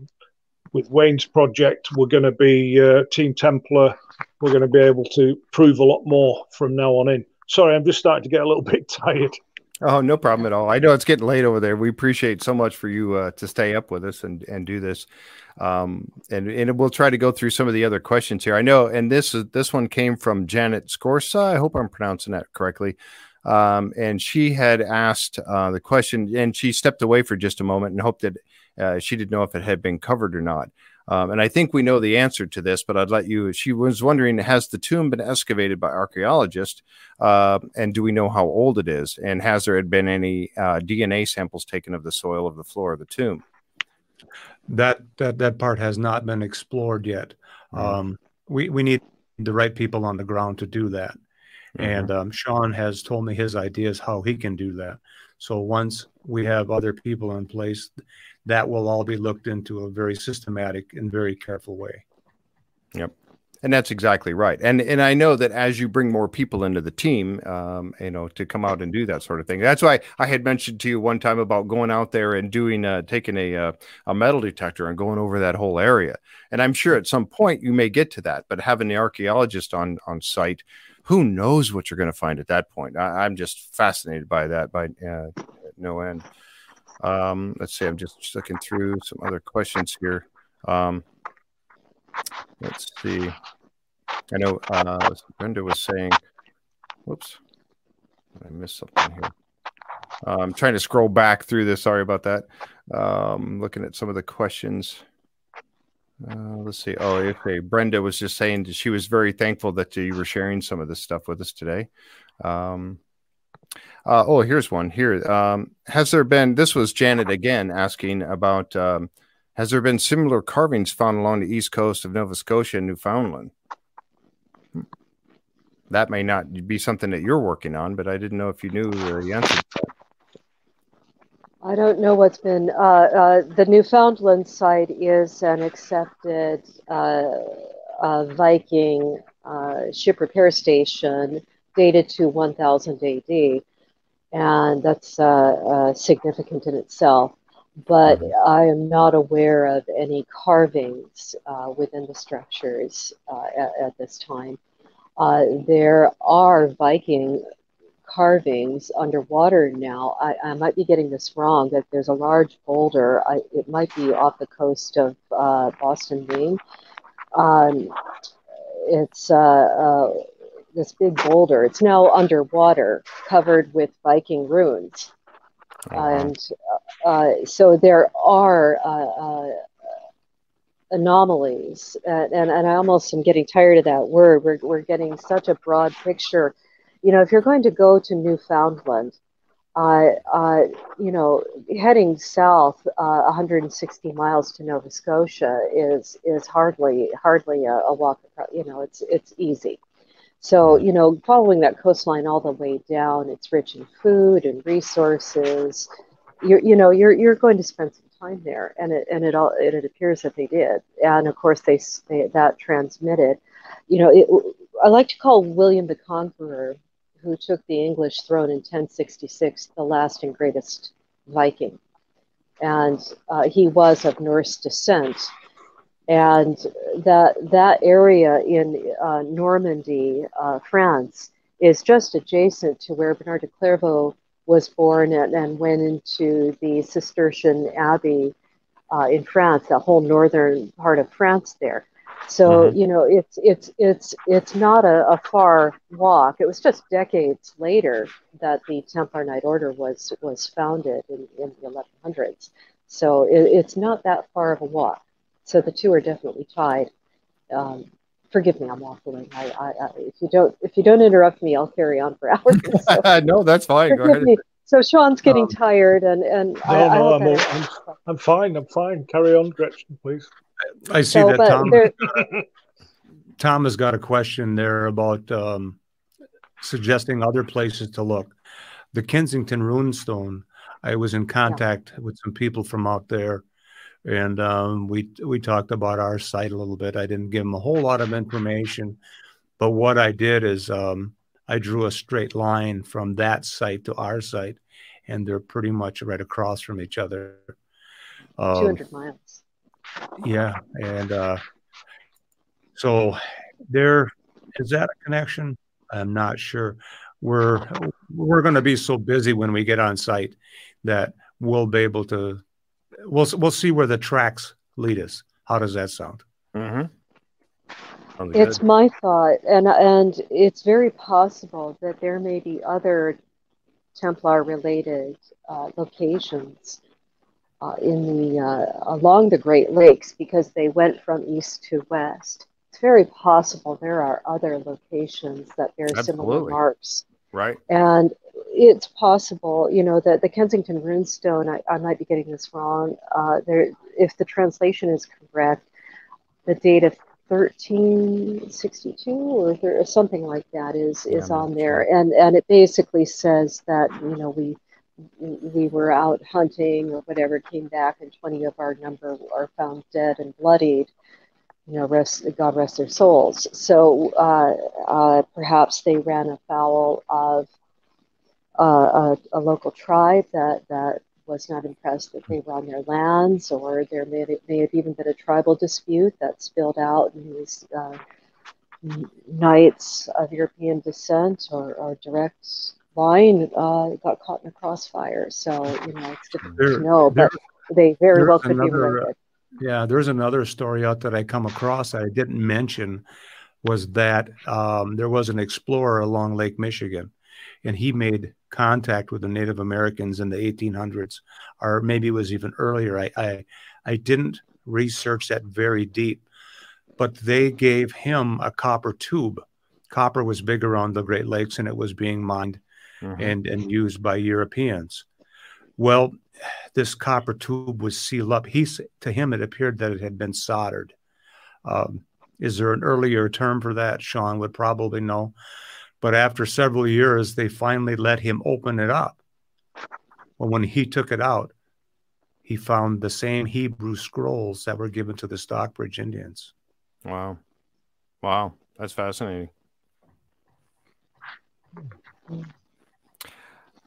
with Wayne's project, we're going to be uh, Team Templar. We're going to be able to prove a lot more from now on in. Sorry, I'm just starting to get a little bit tired. Oh, no problem at all. I know it's getting late over there. We appreciate so much for you uh, to stay up with us and, and do this. Um, and and we'll try to go through some of the other questions here. I know, and this is this one came from Janet Scorsa. I hope I'm pronouncing that correctly. Um, and she had asked uh, the question, and she stepped away for just a moment and hoped that uh, she didn't know if it had been covered or not. Um, and I think we know the answer to this, but I'd let you. She was wondering Has the tomb been excavated by archaeologists? Uh, and do we know how old it is? And has there been any uh, DNA samples taken of the soil of the floor of the tomb? That, that, that part has not been explored yet. Mm-hmm. Um, we, we need the right people on the ground to do that. Mm-hmm. And um, Sean has told me his ideas how he can do that. So once we have other people in place, that will all be looked into a very systematic and very careful way. Yep. And that's exactly right. And and I know that as you bring more people into the team, um, you know, to come out and do that sort of thing. That's why I had mentioned to you one time about going out there and doing uh, taking a uh, a metal detector and going over that whole area. And I'm sure at some point you may get to that, but having the archaeologist on on site, who knows what you're going to find at that point? I, am just fascinated by that by uh, no end. Um, let's see. I'm just looking through some other questions here. Um, let's see. I know uh, Brenda was saying, whoops, I missed something here. Uh, I'm trying to scroll back through this. Sorry about that. Um, looking at some of the questions. Uh, let's see. Oh, okay. Brenda was just saying she was very thankful that you were sharing some of this stuff with us today. Um, uh, oh, here's one here. Um, has there been, this was Janet again asking about, um, has there been similar carvings found along the east coast of Nova Scotia and Newfoundland? That may not be something that you're working on, but I didn't know if you knew the answer. I don't know what's been. Uh, uh, the Newfoundland site is an accepted uh, uh Viking uh, ship repair station dated to 1000 AD, and that's uh, significant in itself. But mm-hmm. I am not aware of any carvings within the structures at, at, this time. there are Viking carvings underwater now. I, I, might be getting this wrong, that there's a large boulder. I, it might be off the coast of uh, Boston, Maine. Um, it's uh, uh, this big boulder. It's now underwater, covered with Viking runes. Uh-huh. And uh, so there are uh, anomalies. And, and, and I almost am getting tired of that word. We're, we're getting such a broad picture you know, if you're going to go to Newfoundland, uh, uh, you know, heading south uh, 160 miles to Nova Scotia is is hardly hardly a, a walk. You know, it's it's easy. So you know, following that coastline all the way down, it's rich in food and resources. You're you know you're you're going to spend some time there, and it and it all it, it appears that they did, and of course they, they that transmitted. You know, it, I like to call William the Conqueror who took the English throne in 1066, the last and greatest Viking. And uh, he was of Norse descent. And that, that area in uh, Normandy, uh, France, is just adjacent to where Bernard de Clairvaux was born and, and went into the Cistercian Abbey uh, in France, the whole northern part of France there. So mm-hmm. you know, it's it's it's it's not a, a, far walk. It was just decades later that the Templar Knight Order was was founded in, in the 1100s. So it, it's not that far of a walk. So the two are definitely tied. Um, forgive me, I'm waffling. I, I, I, if you don't if you don't interrupt me, I'll carry on for hours. So no, that's fine. Go ahead. Me. So Sean's getting um, tired, and and no, I, no, I'm, I'm, I'm fine. I'm fine. Carry on, Gretchen, please. I see so, that Tom. Tom has got a question there about um, suggesting other places to look. The Kensington Runestone. I was in contact yeah. with some people from out there, and um, we we talked about our site a little bit. I didn't give them a whole lot of information, but what I did is um, I drew a straight line from that site to our site, and they're pretty much right across from each other. Um, Two hundred miles. Yeah, and uh, so there is that a connection. I'm not sure. We're we're going to be so busy when we get on site that we'll be able to. We'll we'll see where the tracks lead us. How does that sound? Mm-hmm. It's good. my thought, and and it's very possible that there may be other Templar related uh, locations uh, in the uh, along the Great Lakes because they went from east to west. It's very possible there are other locations that bear Absolutely. similar marks. Right. And it's possible, you know, that the Kensington runestone, I, I might be getting this wrong. Uh, there, if the translation is correct, the date of 1362 or, or something like that is is yeah, on there, and and it basically says that you know we we were out hunting or whatever, came back, and 20 of our number are found dead and bloodied. you know, rest God rest their souls. So uh, uh, perhaps they ran afoul of uh, a, a, local tribe that that was not impressed that they were on their lands, or there may, may have even been a tribal dispute that spilled out in these uh, knights of European descent or, or direct line uh, got caught in a crossfire. So you know it's difficult there, to know, but they very well could another, be related. Yeah, there's another story out that I come across I didn't mention was that um, there was an explorer along Lake Michigan, and he made contact with the Native Americans in the 1800s, or maybe it was even earlier. I I, I didn't research that very deep, but they gave him a copper tube. Copper was big around the Great Lakes, and it was being mined mm-hmm. and and used by Europeans. Well, this copper tube was sealed up. He to him it appeared that it had been soldered. Um, is there an earlier term for that? Sean would probably know. But after several years, they finally let him open it up. Well, when he took it out, he found the same Hebrew scrolls that were given to the Stockbridge Indians. Wow. Wow. That's fascinating.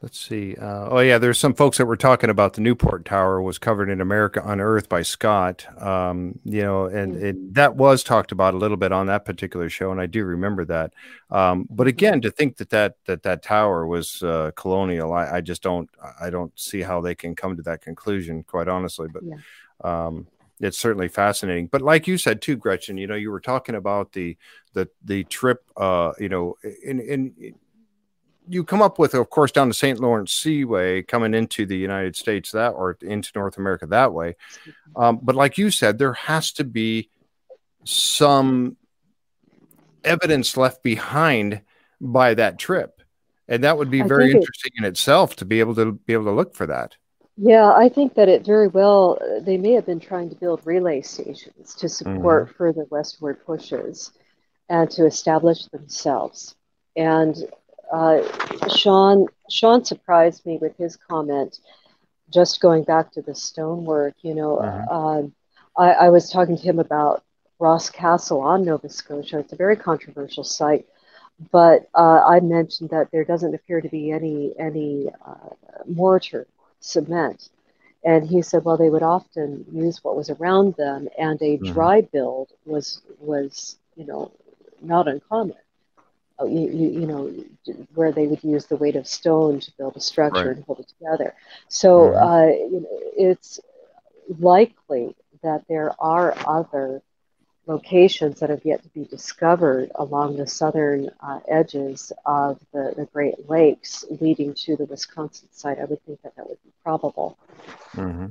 Let's see. Uh, oh yeah, there's some folks that were talking about the Newport Tower was covered in America Unearthed by Scott. Um, you know, and it, that was talked about a little bit on that particular show, and I do remember that. Um, but again, to think that that that that tower was uh, colonial, I, I, just don't I don't see how they can come to that conclusion, quite honestly. But yeah. um, it's certainly fascinating. But like you said too, Gretchen, you know, you were talking about the the the trip. Uh, you know, in in you come up with, of course, down the St. Lawrence Seaway coming into the United States that or into North America that way. Um, but like you said, there has to be some evidence left behind by that trip. And that would be very interesting it, in itself to be able to be able to look for that. Yeah, I think that it very well, they may have been trying to build relay stations to support mm-hmm. further westward pushes and to establish themselves. And uh, Sean Sean surprised me with his comment. Just going back to the stonework, you know, uh-huh. uh, I, I, was talking to him about Ross Castle on Nova Scotia. It's a very controversial site, but uh, I mentioned that there doesn't appear to be any any uh, mortar cement, and he said, well, they would often use what was around them, and a mm-hmm. dry build was was you know not uncommon. Oh, you, you, know, where they would use the weight of stone to build a structure right. and hold it together. So mm-hmm. uh, you know, it's likely that there are other locations that have yet to be discovered along the southern uh, edges of the, the Great Lakes leading to the Wisconsin site. I would think that that would be probable. Mm-hmm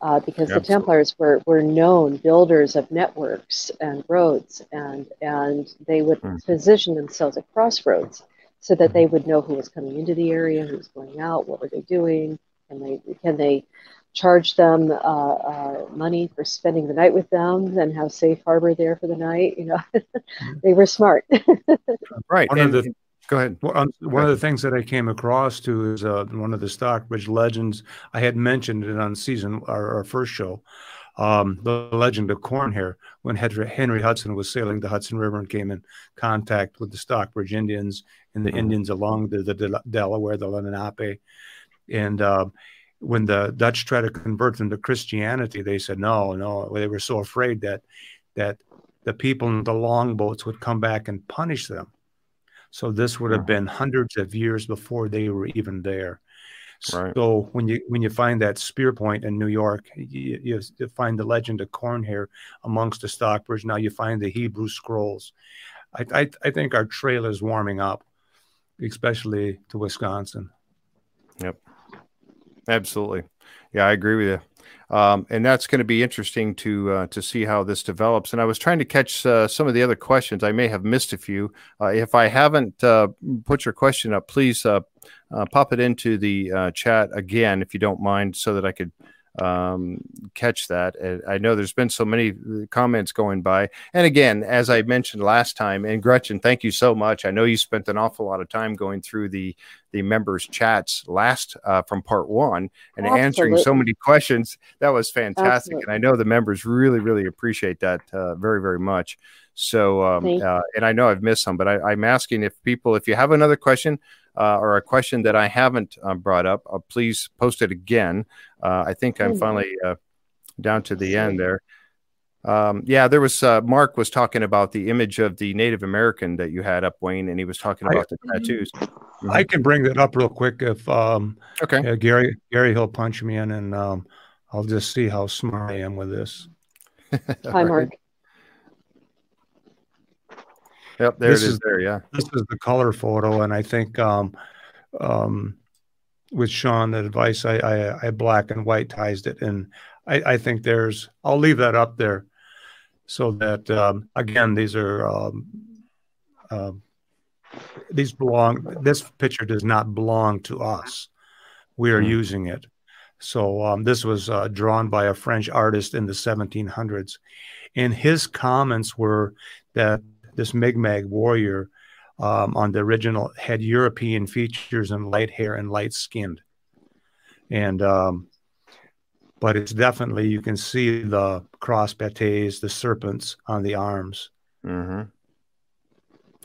uh, because the Templars were, were known builders of networks and roads, and and they would mm. position themselves at crossroads so that they would know who was coming into the area, who was going out, what were they doing, and they can they charge them uh, uh, money for spending the night with them and have safe harbor there for the night. You know, they were smart. right. One and, of the Go ahead. Well, um, one of the things that I came across to is uh, one of the Stockbridge legends. I had mentioned it on season our, our first show, um, the legend of Cornhair, when Henry Hudson was sailing the Hudson River and came in contact with the Stockbridge Indians and the mm-hmm. Indians along the, the, Delaware, the Lenape, and uh, when the Dutch tried to convert them to Christianity, they said no, no. They were so afraid that that the people in the longboats would come back and punish them so this would have been hundreds of years before they were even there. Right. So when you when you find that spear point in New York, you, you find the legend of Cornhair amongst the Stockbridge. Now you find the Hebrew scrolls. I, I, I think our trail is warming up, especially to Wisconsin. Yep, absolutely. Yeah, I agree with you. Um, and that's going to be interesting to uh, to see how this develops. And I was trying to catch uh, some of the other questions. I may have missed a few. Uh, if I haven't uh, put your question up, please uh, uh, pop it into the chat again, if you don't mind, so that I could um, catch that. And I know there's been so many uh, comments going by. And again, as I mentioned last time, and Gretchen, thank you so much. I know you spent an awful lot of time going through the the members' chats last uh, from part one and Absolutely. answering so many questions. That was fantastic, Absolutely. and I know the members really, really appreciate that uh, very, very much. So, um, uh, and I know I've missed some, but I, am asking if people, if you have another question, uh, or a question that I haven't uh, brought up, uh, please post it again. Uh, I think I'm finally uh, down to the end there. Um, yeah, there was uh, Mark was talking about the image of the Native American that you had up, Wayne, and he was talking about I, the tattoos. Mm-hmm. I can bring that up real quick if um, okay Gary Gary he'll punch me in, and um, I'll just see how smart I am with this. Hi, Mark. Yep, there this it is, is. There, yeah. This is the color photo, and I think um, um, with Sean, the advice I, I, I black and white ties it, and I, I think there's. I'll leave that up there, so that um, again, these are um, uh, these belong. This picture does not belong to us. We are mm-hmm. using it. So um, this was uh, drawn by a French artist in the 1700s, and his comments were that this Mi'kmaq warrior um, on the original had European features and light hair and light skinned. And, um, but it's definitely, you can see the cross pattées, the serpents on the arms. Mm-hmm.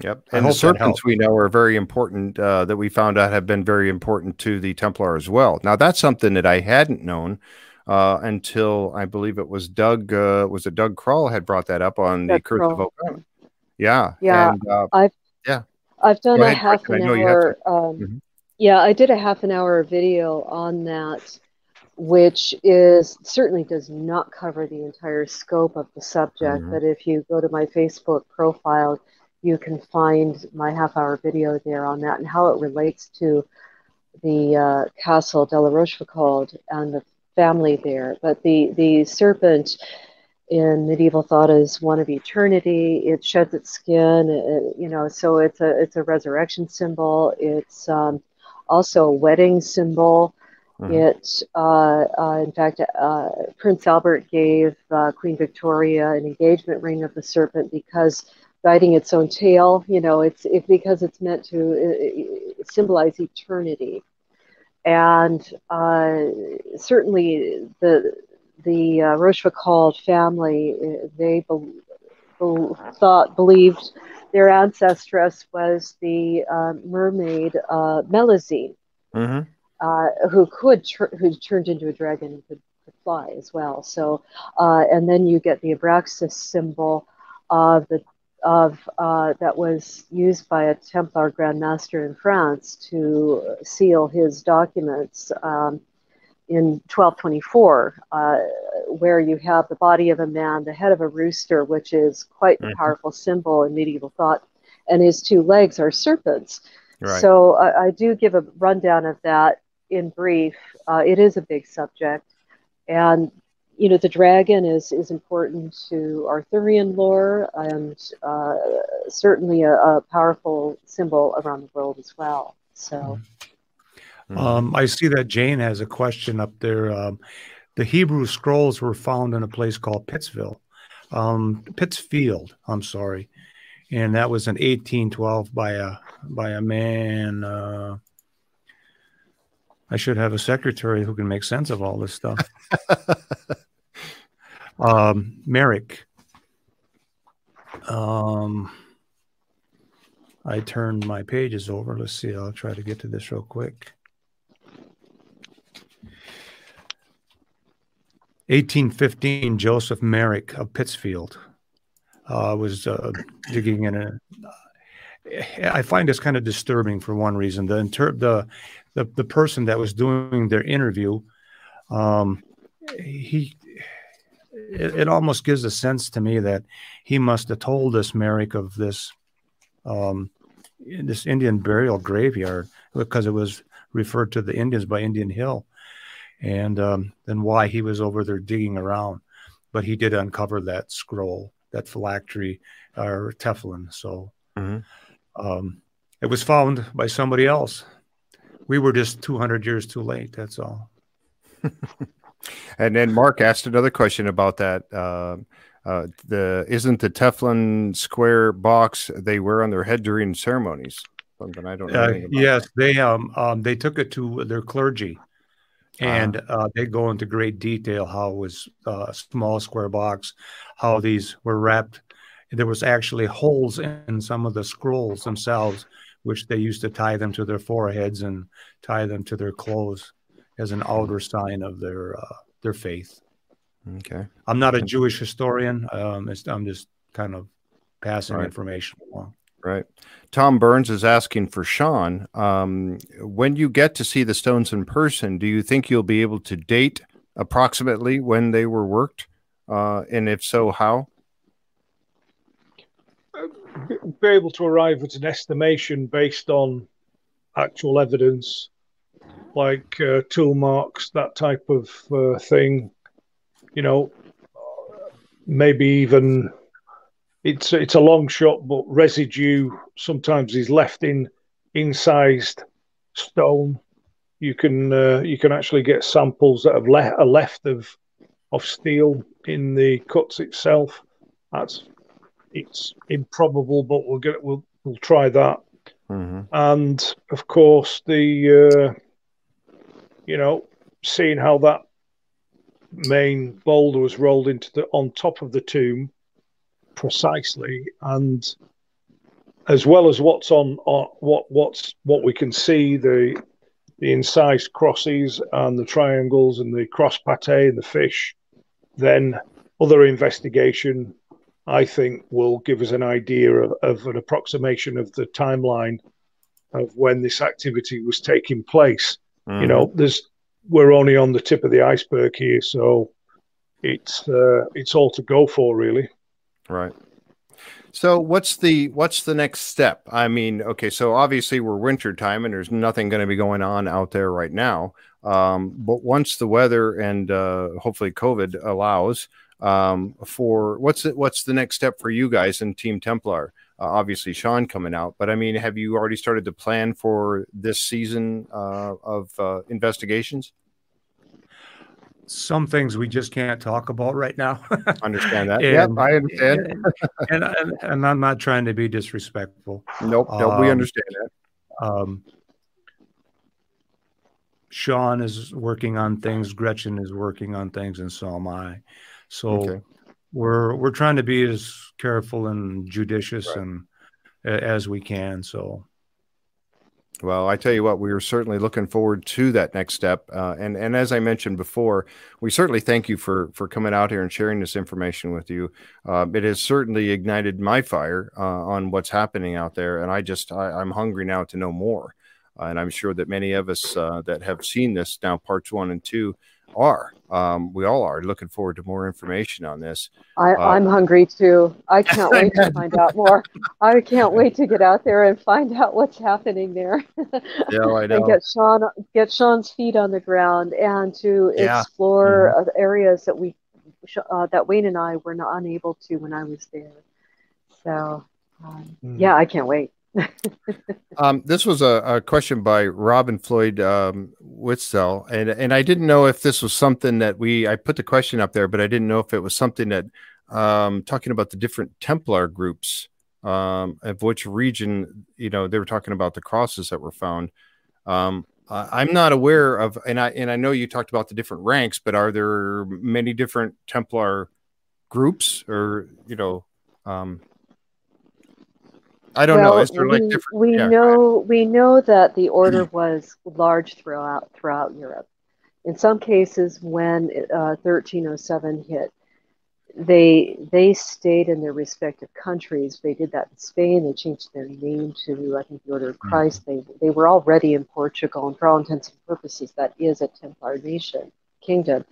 Yep. And the serpents we know are very important, uh, that we found out have been very important to the Templar as well. Now, that's something that I hadn't known uh, until I believe it was Doug, uh, was it Doug Crowell had brought that up on Doug the Curse of Oak Island. Yeah. Yeah. And, uh, I've yeah. I've done a half an hour. Um, mm-hmm. Yeah, I did a half an hour video on that, which is certainly does not cover the entire scope of the subject. Mm-hmm. But if you go to my Facebook profile, you can find my half hour video there on that and how it relates to the uh, Castle de la Rochefoucauld and the family there. But the the serpent in medieval thought is one of eternity. It sheds its skin, it, you know. So it's a it's a resurrection symbol. It's um, also a wedding symbol. Mm-hmm. It, uh, uh, in fact, uh, Prince Albert gave uh, Queen Victoria an engagement ring of the serpent because biting its own tail. You know, it's it, because it's meant to uh, symbolize eternity, and uh, certainly the the uh, Rochefoucauld family, uh, they be- be- thought, believed their ancestress was the uh, mermaid uh, Melusine, mm-hmm. uh, who could tr- who turned into a dragon and could, could fly as well. So, uh, and then you get the Abraxas symbol of the of uh, that was used by a Templar Grand Master in France to seal his documents. Um, in 1224, uh, where you have the body of a man, the head of a rooster, which is quite a mm-hmm. powerful symbol in medieval thought, and his two legs are serpents. Right. So I, I, do give a rundown of that in brief. Uh, it is a big subject, and you know the dragon is is important to Arthurian lore and uh, certainly a, a, powerful symbol around the world as well. So. Mm-hmm. Mm-hmm. Um, I see that Jane has a question up there. Um, the Hebrew scrolls were found in a place called Pittsville, um, Pittsfield. I'm sorry, and that was in 1812 by a by a man. Uh, I should have a secretary who can make sense of all this stuff. um, Merrick. Um, I turned my pages over. Let's see. I'll try to get to this real quick. 1815, Joseph Merrick of Pittsfield uh, was uh, digging in a. I find this kind of disturbing for one reason. The inter- the, the the person that was doing their interview, um, he it, it, almost gives a sense to me that he must have told this Merrick of this um, this Indian burial graveyard because it was referred to the Indians by Indian Hill and um, then why he was over there digging around. But he did uncover that scroll, that phylactery or tefillin. So mm-hmm. um, it was found by somebody else. We were just 200 years too late. That's all. And then Mark asked another question about that. Uh, uh, the isn't the tefillin square box they wear on their head during ceremonies? Something I don't know. Uh, yes, they um, um they took it to their clergy, and uh, they go into great detail how it was uh, a small square box, how these were wrapped. There was actually holes in some of the scrolls themselves, which they used to tie them to their foreheads and tie them to their clothes as an outer sign of their uh, their faith. Okay. I'm not a Jewish historian. Um, I'm just kind of passing Right. information along. Right. Tom Burns is asking for Sean. Um, when you get to see the stones in person, do you think you'll be able to date approximately when they were worked? Uh, and if so, how? be- able to arrive at an estimation based on actual evidence, like uh, tool marks, that type of uh, thing. You know, maybe even it's it's a long shot, but residue sometimes is left in incised stone. You can uh, you can actually get samples that have le- are left of of steel in the cuts itself. That's it's improbable, but we'll get we'll we'll try that. Mm-hmm. And of course, the uh, you know seeing how that main boulder was rolled into the on top of the tomb precisely, and as well as what's on, on what what's what we can see the the incised crosses and the triangles and the cross pattée and the fish, then other investigation I think will give us an idea of, of an approximation of the timeline of when this activity was taking place. Mm-hmm. You know, there's we're only on the tip of the iceberg here, so it's uh, it's all to go for, really. Right. So what's the what's the next step? I mean, okay, so obviously we're winter time and there's nothing going to be going on out there right now. Um, but once the weather and uh, hopefully COVID allows, um, for what's it, what's the next step for you guys and Team Templar? Uh, obviously, Sean coming out, but I mean, have you already started to plan for this season uh, of uh, investigations? Some things we just can't talk about right now. Understand that? yeah, I understand. and, and and I'm not trying to be disrespectful. Nope, nope, we Um, understand that. Um, Sean is working on things. Gretchen is working on things, and so am I. So Okay. we're we're trying to be as careful and judicious Right. and a- as we can. So Well, I tell you what, we are certainly looking forward to that next step. Uh, and and as I mentioned before, we certainly thank you for for coming out here and sharing this information with you. Uh, it has certainly ignited my fire uh, on what's happening out there, and I just I, I'm hungry now to know more. And I'm sure that many of us uh, that have seen this now, parts one and two, are. Um, we all are looking forward to more information on this. I, Uh, I'm hungry too. I can't wait to find out more. I can't wait to get out there and find out what's happening there. Yeah, I know. and get Sean get Sean's feet on the ground and to Yeah. explore uh, areas that we uh, that Wayne and I were not unable to when I was there. So um, Mm. yeah, I can't wait. Um, this was a, a question by Robin Floyd um, Witzel, and and I didn't know if this was something that we I put the question up there, but I didn't know if it was something that um, talking about the different Templar groups um, of which region you know they were talking about the crosses that were found. Um, I'm not aware of, and I and I know you talked about the different ranks, but are there many different Templar groups, or you know? Um, I don't know. Is there like we, different? we yeah, know we know that the order was large throughout throughout Europe. In some cases, when uh, 1307 hit, they they stayed in their respective countries. They did that in Spain. They changed their name to I think the Order of Christ. They they were already in Portugal, and for all intents and purposes, that is a Templar nation kingdom.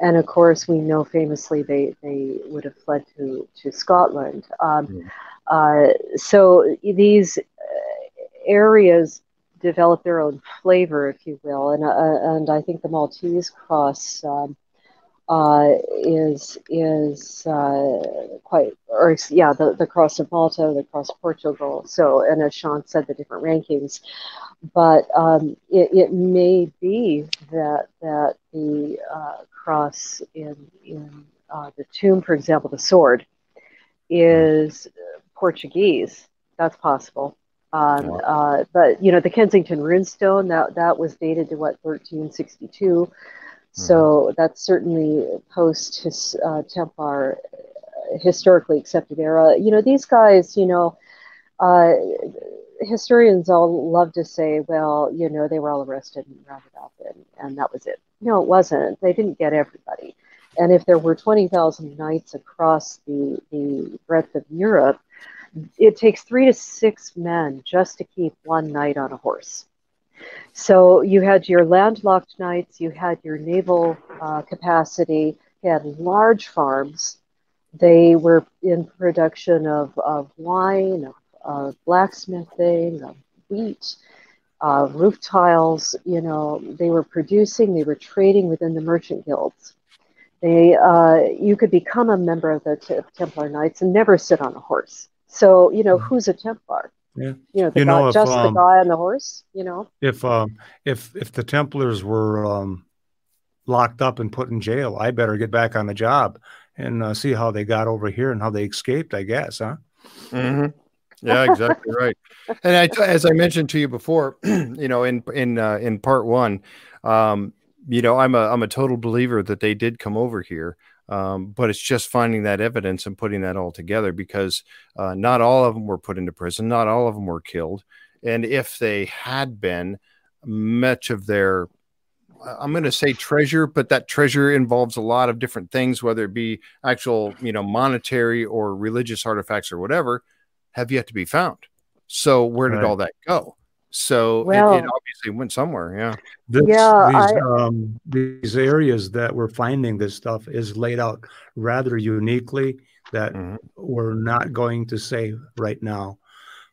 And of course, we know famously they they would have fled to to Scotland. Um, Mm. Uh, so these uh, areas develop their own flavor, if you will, and uh, and I think the Maltese cross um, uh, is is uh, quite, or yeah, the, the cross of Malta, the cross of Portugal. So, and as Sean said, the different rankings. But um, it, it may be that that the uh, cross in in uh, the tomb, for example, the sword, is Portuguese. That's possible. Um, uh, but you know, the Kensington runestone that that was dated to what 1362. So mm-hmm. that's certainly post his uh, Templar uh, historically accepted era. You know, these guys, you know, uh, historians all love to say, well, you know, they were all arrested and rounded up, and, and that was it. No, it wasn't. They didn't get everybody. And if there were 20,000 knights across the, the breadth of Europe, it takes three to six men just to keep one knight on a horse. So you had your landlocked knights, you had your naval uh, capacity, you had large farms. They were in production of, of wine, of, of blacksmithing, of wheat, uh, roof tiles. You know, they were producing, they were trading within the merchant guilds. They, uh, you could become a member of the Templar Knights and never sit on a horse. So, you know, mm-hmm. who's a Templar? Yeah. You know, the you guy, know, if, just um, the guy on the horse, you know? If um if if the Templars were um locked up and put in jail, I better get back on the job and uh, see how they got over here and how they escaped, I guess, huh? Mm-hmm. Yeah, exactly right. And I, as I mentioned to you before, you know, in in uh, in part one, um, you know, I'm a I'm a total believer that they did come over here. Um, but it's just finding that evidence and putting that all together because uh, not all of them were put into prison, not all of them were killed, and if they had been, much of their I'm going to say treasure, but that treasure involves a lot of different things, whether it be actual, you know, monetary or religious artifacts or whatever, have yet to be found. So where did right. all that go? So well, it, it, obviously went somewhere. Yeah. This, yeah. These, I, um, these areas that we're finding this stuff is laid out rather uniquely that mm-hmm. we're not going to say right now.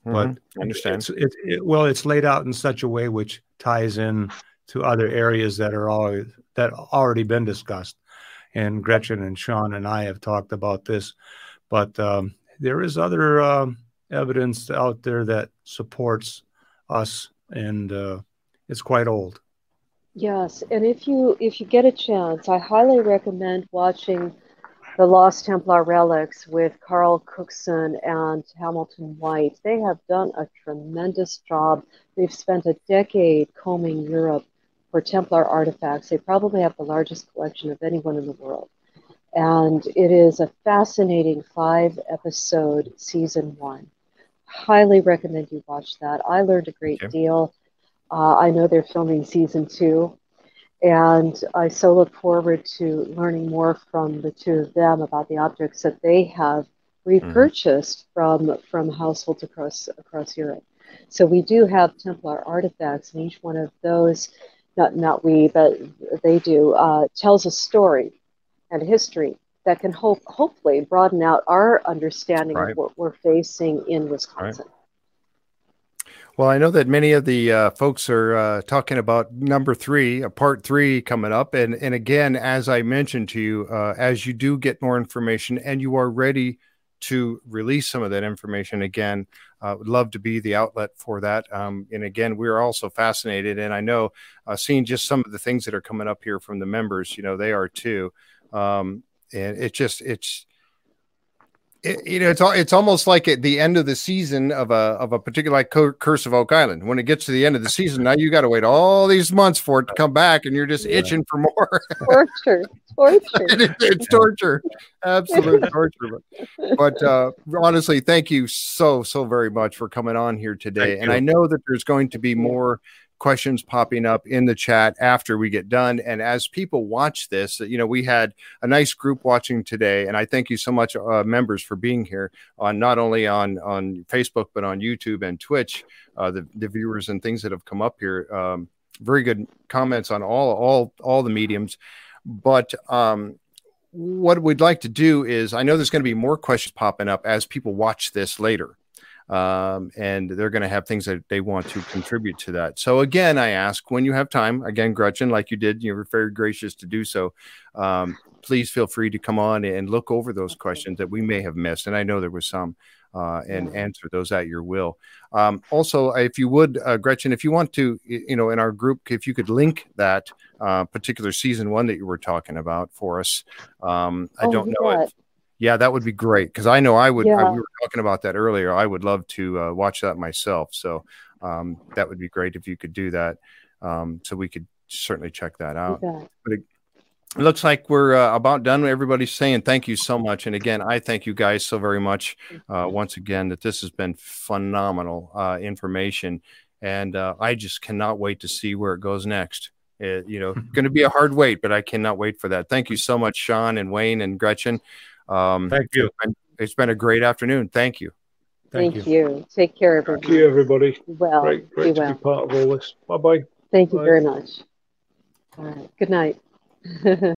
Mm-hmm. But I understand. It's, it, it, well, it's laid out in such a way which ties in to other areas that are always that already been discussed. And Gretchen and Sean and I have talked about this, but um, there is other uh, evidence out there that supports us, and uh, it's quite old. Yes, and if you if you get a chance, I highly recommend watching the Lost Templar Relics with Carl Cookson and Hamilton White. They have done a tremendous job. They've spent a decade combing Europe for Templar artifacts. They probably have the largest collection of anyone in the world. And it is a fascinating five episode season one highly recommend you watch that. I learned a great okay. deal. Uh, I know they're filming season two, and I so look forward to learning more from the two of them about the objects that they have repurchased mm-hmm. from from households across across Europe. So we do have Templar artifacts, and each one of those, not not we, but they do, uh, tells a story and history that can hope hopefully broaden out our understanding right. of what we're facing in Wisconsin. Right. Well, I know that many of the uh, folks are uh, talking about number three, a part three coming up, and and again, as I mentioned to you, uh, as you do get more information and you are ready to release some of that information again, uh, would love to be the outlet for that. Um, and again, we're also fascinated, and I know uh, seeing just some of the things that are coming up here from the members, you know, they are too. Um, and it just it's it, you know it's it's almost like at the end of the season of a of a particular like Curse of Oak Island. When it gets to the end of the season, now you got to wait all these months for it to come back, and you're just yeah. itching for more. torture, torture. it, it's torture, absolute torture. But, but uh, honestly, thank you so so very much for coming on here today. and I know that there's going to be more questions popping up in the chat after we get done. And as people watch this, you know, we had a nice group watching today, and I thank you so much, uh, members, for being here on not only on on Facebook but on YouTube and Twitch. Uh, the the viewers and things that have come up here, um, very good comments on all all all the mediums, but. Um, what we'd like to do is, I know there's going to be more questions popping up as people watch this later. Um, and they're going to have things that they want to contribute to that. So again, I ask when you have time. Again, Gretchen, like you did, you were very gracious to do so. Um, please feel free to come on and look over those questions that we may have missed, and I know there was some. Uh, and answer those at your will. Um, also, if you would, uh, Gretchen, if you want to, you know, in our group, if you could link that uh, particular season one that you were talking about for us. Um, I oh, don't know if, yeah, that would be great because I know I would. Yeah. I, we were talking about that earlier. I would love to uh, watch that myself. So um, that would be great if you could do that. Um, so we could certainly check that out. But it, it looks like we're uh, about done. Everybody's saying thank you so much, and again, I thank you guys so very much uh, once again that this has been phenomenal uh, information, and uh, I just cannot wait to see where it goes next. It, you know, going to be a hard wait, but I cannot wait for that. Thank you so much, Sean and Wayne and Gretchen. Um, Thank you. It's been, it's been, a great afternoon. Thank you. Thank, Thank you. you. Take care, everybody. Thank you, everybody. Well, great, great to well. be part of all this. Bye bye. Thank you very much. All right. Good night.